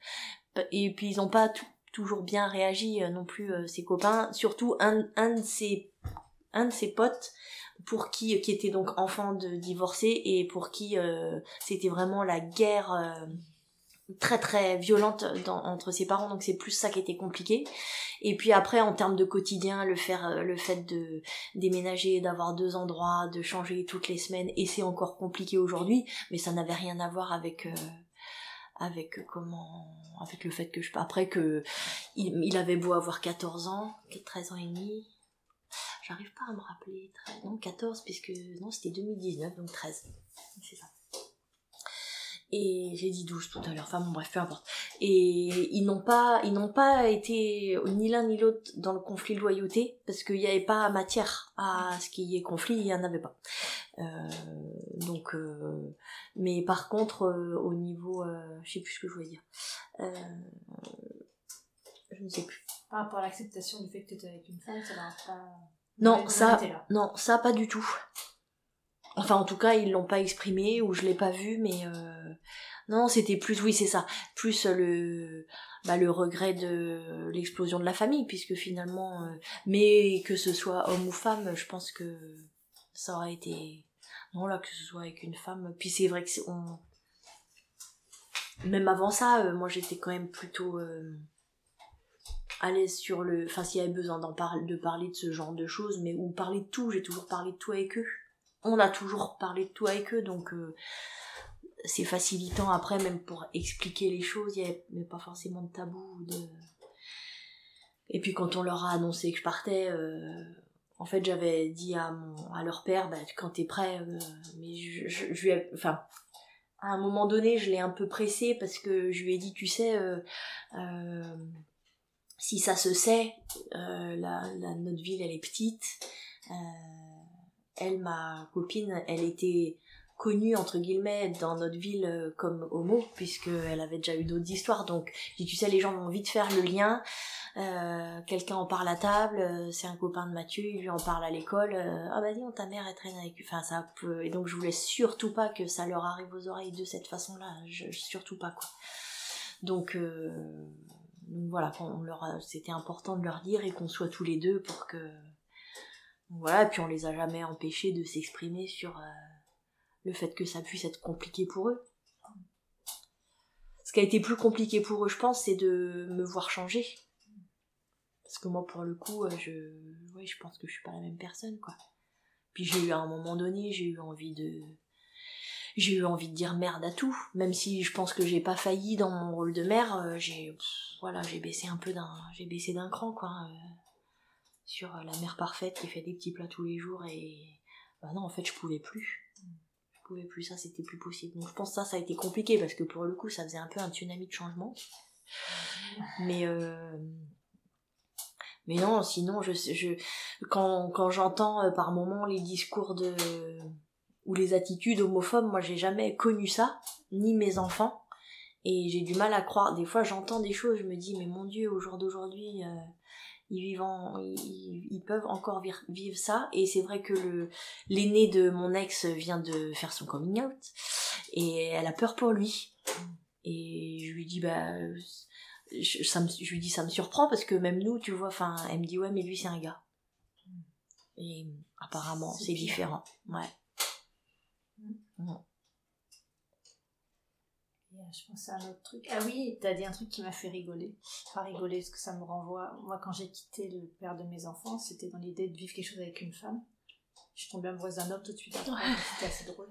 Et puis ils ont pas toujours bien réagi euh, non plus euh, ses copains. Surtout un, un de ses un de ses potes pour qui qui était donc enfant de divorcé et pour qui euh, c'était vraiment la guerre euh, très très violente entre ses parents donc c'est plus ça qui était compliqué et puis après en termes de quotidien le faire euh, le fait de déménager d'avoir deux endroits de changer toutes les semaines et c'est encore compliqué aujourd'hui mais ça n'avait rien à voir avec avec comment avec le fait que je après que il, il avait beau avoir 14 ans 13 ans et demi J'arrive pas à me rappeler. Non, 14, puisque non, c'était 2019, donc 13. C'est ça. Et j'ai dit 12 tout à l'heure, enfin bon bref, peu importe. Et ils n'ont pas, ils n'ont pas été ni l'un ni l'autre dans le conflit de loyauté, parce qu'il n'y avait pas matière à ce qu'il y ait conflit, il n'y en avait pas. Euh, donc, euh, mais par contre, euh, au niveau, je sais plus ce que je voulais dire. je ne sais plus. Par rapport à l'acceptation du fait que tu étais avec une femme, ça n'a pas non, ça, non, ça pas du tout. Enfin, en tout cas, ils l'ont pas exprimé ou je l'ai pas vu, mais euh... non, c'était plus, oui, c'est ça, plus le, bah, le regret de l'explosion de la famille, puisque finalement, euh, mais que ce soit homme ou femme, je pense que ça aurait été, non là, que ce soit avec une femme. Puis c'est vrai que on, même avant ça, euh, moi j'étais quand même plutôt à l'aise sur le enfin s'il y avait besoin d'en de parler de ce genre de choses mais ou parler de tout j'ai toujours parlé de tout avec eux on a toujours parlé de tout avec eux donc euh, c'est facilitant après même pour expliquer les choses il n'y avait pas forcément de tabou de et puis quand on leur a annoncé que je partais euh, en fait j'avais dit à mon à leur père bah, quand t'es prêt euh, mais je, je, je, à un moment donné je l'ai un peu pressé parce que je lui ai dit tu sais si ça se sait, la, notre ville elle est petite. Elle, ma copine, elle était connue entre guillemets dans notre ville euh, comme homo puisqu'elle avait déjà eu d'autres histoires. Donc tu sais les gens vont vite faire le lien. Quelqu'un en parle à table c'est un copain de Mathieu il lui en parle à l'école ah bah dis ta mère elle traîne avec enfin ça peut et donc je voulais surtout pas que ça leur arrive aux oreilles de cette façon là je, surtout pas quoi. Donc donc voilà, on leur c'était important de leur dire et qu'on soit tous les deux pour que voilà, puis on les a jamais empêchés de s'exprimer sur euh, le fait que ça puisse être compliqué pour eux. Ce qui a été plus compliqué pour eux, je pense, c'est de me voir changer. Parce que moi, pour le coup, euh, je, je pense que je suis pas la même personne, quoi. Puis j'ai eu à un moment donné, j'ai eu envie de, j'ai eu envie de dire merde à tout, même si je pense que j'ai pas failli dans mon rôle de mère, euh, j'ai voilà, j'ai baissé un peu d'un j'ai baissé d'un cran quoi sur la mère parfaite qui fait des petits plats tous les jours et bah non en fait je pouvais plus. Je pouvais plus ça, c'était plus possible. Donc je pense que ça ça a été compliqué parce que pour le coup, ça faisait un peu un tsunami de changement. Mais euh, mais non, sinon je je quand quand j'entends par moments les discours de ou les attitudes homophobes, moi j'ai jamais connu ça, ni mes enfants. Et j'ai du mal à croire. Des fois j'entends des choses, je me dis mais mon Dieu, au jour d'aujourd'hui, euh, ils vivent ils, peuvent encore vivre ça. Et c'est vrai que le l'aîné de mon ex vient de faire son coming out et elle a peur pour lui. Et je lui dis bah je, ça me, je lui dis ça me surprend parce que même nous, tu vois, enfin, elle me dit ouais mais lui c'est un gars. Et apparemment c'est différent. Ouais. Euh, je pense à un autre truc. Ah oui, t'as dit un truc qui m'a fait rigoler. Pas rigoler, parce que ça me renvoie. Moi, quand j'ai quitté le père de mes enfants, c'était dans l'idée de vivre quelque chose avec une femme. Je suis tombée amoureuse d'un homme tout de suite C'était assez drôle.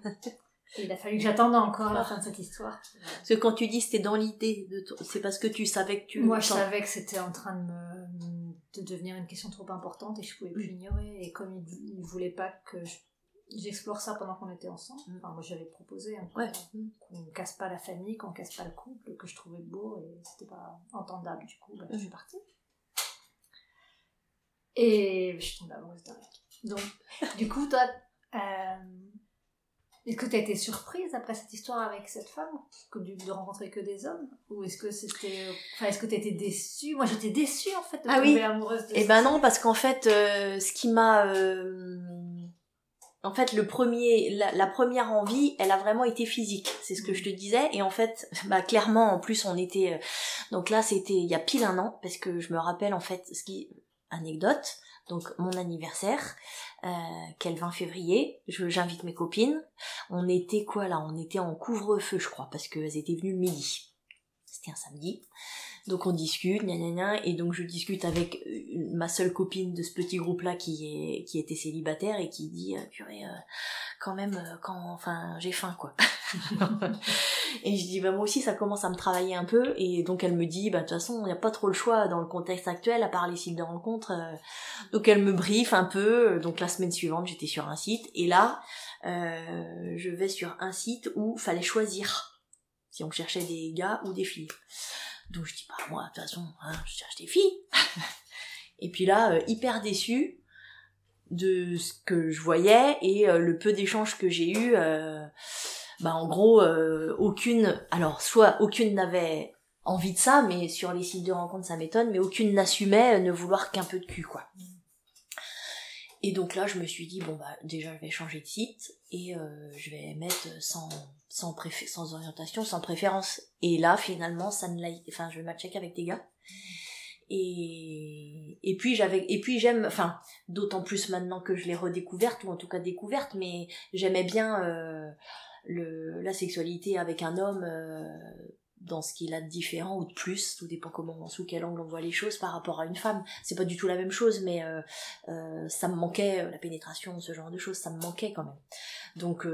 Et il a fallu que j'attende encore la fin de cette histoire. Parce que quand tu dis c'était dans l'idée, de c'est parce que tu savais que tu. Moi, je savais que c'était en train de me de devenir une question trop importante et je pouvais plus l'ignorer. Et comme il, il voulait pas que je j'explore ça pendant qu'on était ensemble. Mm. Enfin, moi, j'avais proposé hein, qu'on ne casse pas la famille, qu'on casse pas le couple, que je trouvais beau et c'était pas entendable. Du coup, bah, je suis mm. partie. Et je suis tombée amoureuse d'un mec. Donc, du coup, toi, euh, est-ce que tu as été surprise après cette histoire avec cette femme que de, rencontrer que des hommes? Ou est-ce que c'était. Enfin, est-ce que tu étais déçue? Moi, j'étais déçue en fait de ah tomber amoureuse de Eh ben non, parce qu'en fait, euh, ce qui m'a. Euh, en fait, le premier, la, première envie, elle a vraiment été physique. C'est ce que je te disais. Et en fait, bah clairement, en plus, on était. Euh, donc là, c'était il y a pile un an, parce que je me rappelle en fait ce qui anecdote. donc mon anniversaire, euh, quel 20 février, j'invite mes copines. On était quoi là? On était en couvre-feu, je crois, parce qu'elles étaient venues midi. C'était un samedi. Donc on discute, gna gna gna, et donc je discute avec euh, ma seule copine de ce petit groupe-là qui est qui était célibataire et qui dit euh, purée, euh, quand même, quand, enfin, j'ai faim quoi. et je dis bah moi aussi ça commence à me travailler un peu, et donc elle me dit bah de toute façon il n'y a pas trop le choix dans le contexte actuel à part les sites de rencontres. donc elle me briefe un peu. Donc la semaine suivante j'étais sur un site et là je vais sur un site où fallait choisir si on cherchait des gars ou des filles. Donc je dis, bah moi, de toute façon, hein, je cherche des filles. et puis là, euh, hyper déçue de ce que je voyais et euh, le peu d'échanges que j'ai eu, euh, bah en gros, aucune, alors soit aucune n'avait envie de ça, mais sur les sites de rencontres ça m'étonne, mais aucune n'assumait ne vouloir qu'un peu de cul, quoi. Et donc là, je me suis dit, bon, bah, déjà, je vais changer de site et euh, je vais mettre sans, sans, sans orientation, sans préférence. Et là, finalement, ça ne l'a, enfin, je vais matcher qu'avec des gars. Et, et puis j'avais, et puis j'aime, enfin, d'autant plus maintenant que je l'ai redécouverte, ou en tout cas découverte, mais j'aimais bien euh, le, la sexualité avec un homme euh, dans ce qu'il a de différent ou de plus, tout dépend comment, sous quel angle on voit les choses par rapport à une femme. C'est pas du tout la même chose, mais euh, euh, ça me manquait euh, la pénétration, ce genre de choses, ça me manquait quand même. Donc,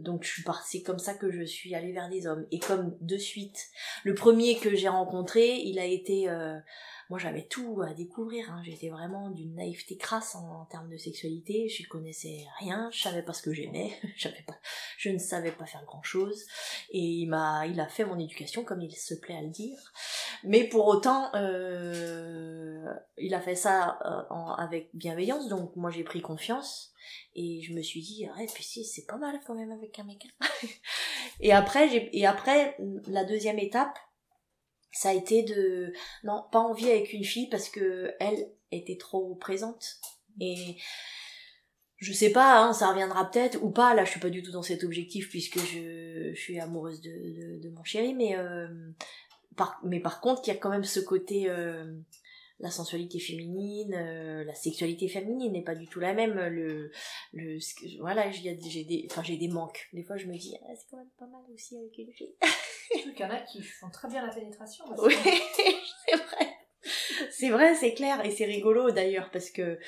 donc je suis partie, comme ça que je suis allée vers des hommes. Et comme de suite, le premier que j'ai rencontré, il a été moi j'avais tout à découvrir, hein. j'étais vraiment d'une naïveté crasse en, termes de sexualité, je connaissais rien, je savais pas ce que j'aimais, je ne savais pas faire grand chose, et il m'a, il a fait mon éducation comme il se plaît à le dire, mais pour autant, euh, il a fait ça euh, avec bienveillance, donc moi j'ai pris confiance, et je me suis dit ouais puis si c'est pas mal quand même avec un mec. Et après et après la deuxième étape ça a été de non pas envie avec une fille parce que elle était trop présente. Et je sais pas hein, ça reviendra peut-être ou pas. Là je suis pas du tout dans cet objectif puisque je, suis amoureuse de, de, mon chéri mais euh, par mais par contre il y a quand même ce côté euh, la sensualité féminine, euh, la sexualité féminine n'est pas du tout la même. Le, le, voilà, j'ai des, enfin j'ai des manques. Des fois, je me dis, ah, c'est quand même pas mal aussi avec une fille. Il y en a qui font très bien la pénétration. Oui, c'est vrai. C'est vrai, c'est clair, et c'est rigolo d'ailleurs parce que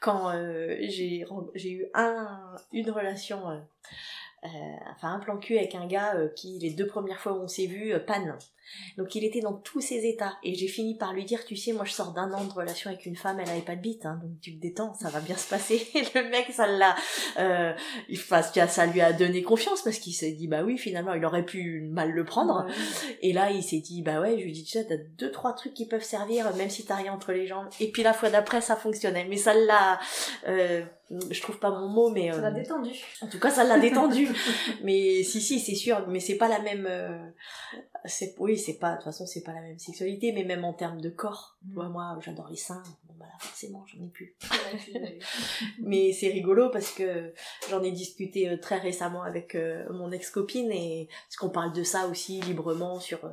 quand euh, j'ai j'ai eu un une relation, euh, enfin un plan cul avec un gars qui les deux premières fois où on s'est vu panne. Donc il était dans tous ses états. Et j'ai fini par lui dire, tu sais, moi je sors d'un an de relation avec une femme, elle avait pas de bite, hein, donc tu te détends, ça va bien se passer. Et le mec, ça l'a, euh, ça lui a donné confiance parce qu'il s'est dit, bah oui, finalement, il aurait pu mal le prendre. Et là, il s'est dit, bah ouais, je lui dis, tu sais, t'as deux, trois trucs qui peuvent servir, même si t'as rien entre les jambes. Et puis la fois d'après, ça fonctionnait. Mais ça l'a, euh, je trouve pas mon mot, mais... ça l'a euh, détendu. En tout cas, ça l'a détendu. mais si, si, c'est sûr, mais c'est pas la même... Euh, c'est oui c'est pas de toute façon c'est pas la même sexualité mais même en termes de corps tu vois mm. moi j'adore les seins bon bah là forcément j'en ai plus mais c'est rigolo parce que j'en ai discuté euh, très récemment avec euh, mon ex copine et parce qu'on parle de ça aussi librement sur euh,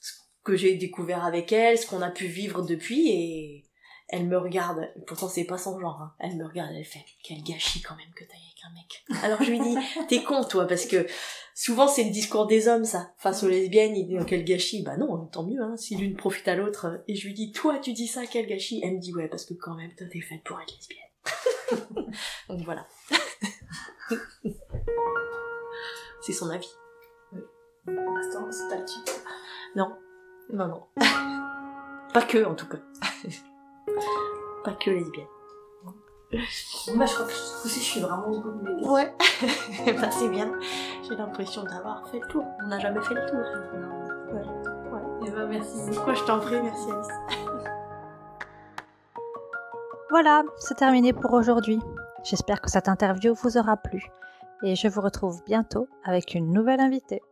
ce que j'ai découvert avec elle ce qu'on a pu vivre depuis et elle me regarde pourtant c'est pas son genre hein. elle me regarde elle fait quel gâchis quand même que t'as avec un mec. Alors je lui dis t'es con toi parce que souvent c'est le discours des hommes ça. Face aux lesbiennes il dit quel gâchis. Bah non tant mieux hein, si l'une profite à l'autre et je lui dis toi tu dis ça quel gâchis. Elle me dit ouais parce que quand même toi t'es faite pour être lesbienne. Donc voilà. C'est son avis. C'est pas le type non. Non non. Pas que en tout cas pas que lesbienne moi, je crois que aussi, je suis vraiment au bout de mes Ouais, bah, c'est bien. J'ai l'impression d'avoir fait le tour. On n'a jamais fait le tour. Ouais. ouais. Et eh bah, ben, merci beaucoup. Je t'en prie, merci Alice. voilà, c'est terminé pour aujourd'hui. J'espère que cette interview vous aura plu. Et je vous retrouve bientôt avec une nouvelle invitée.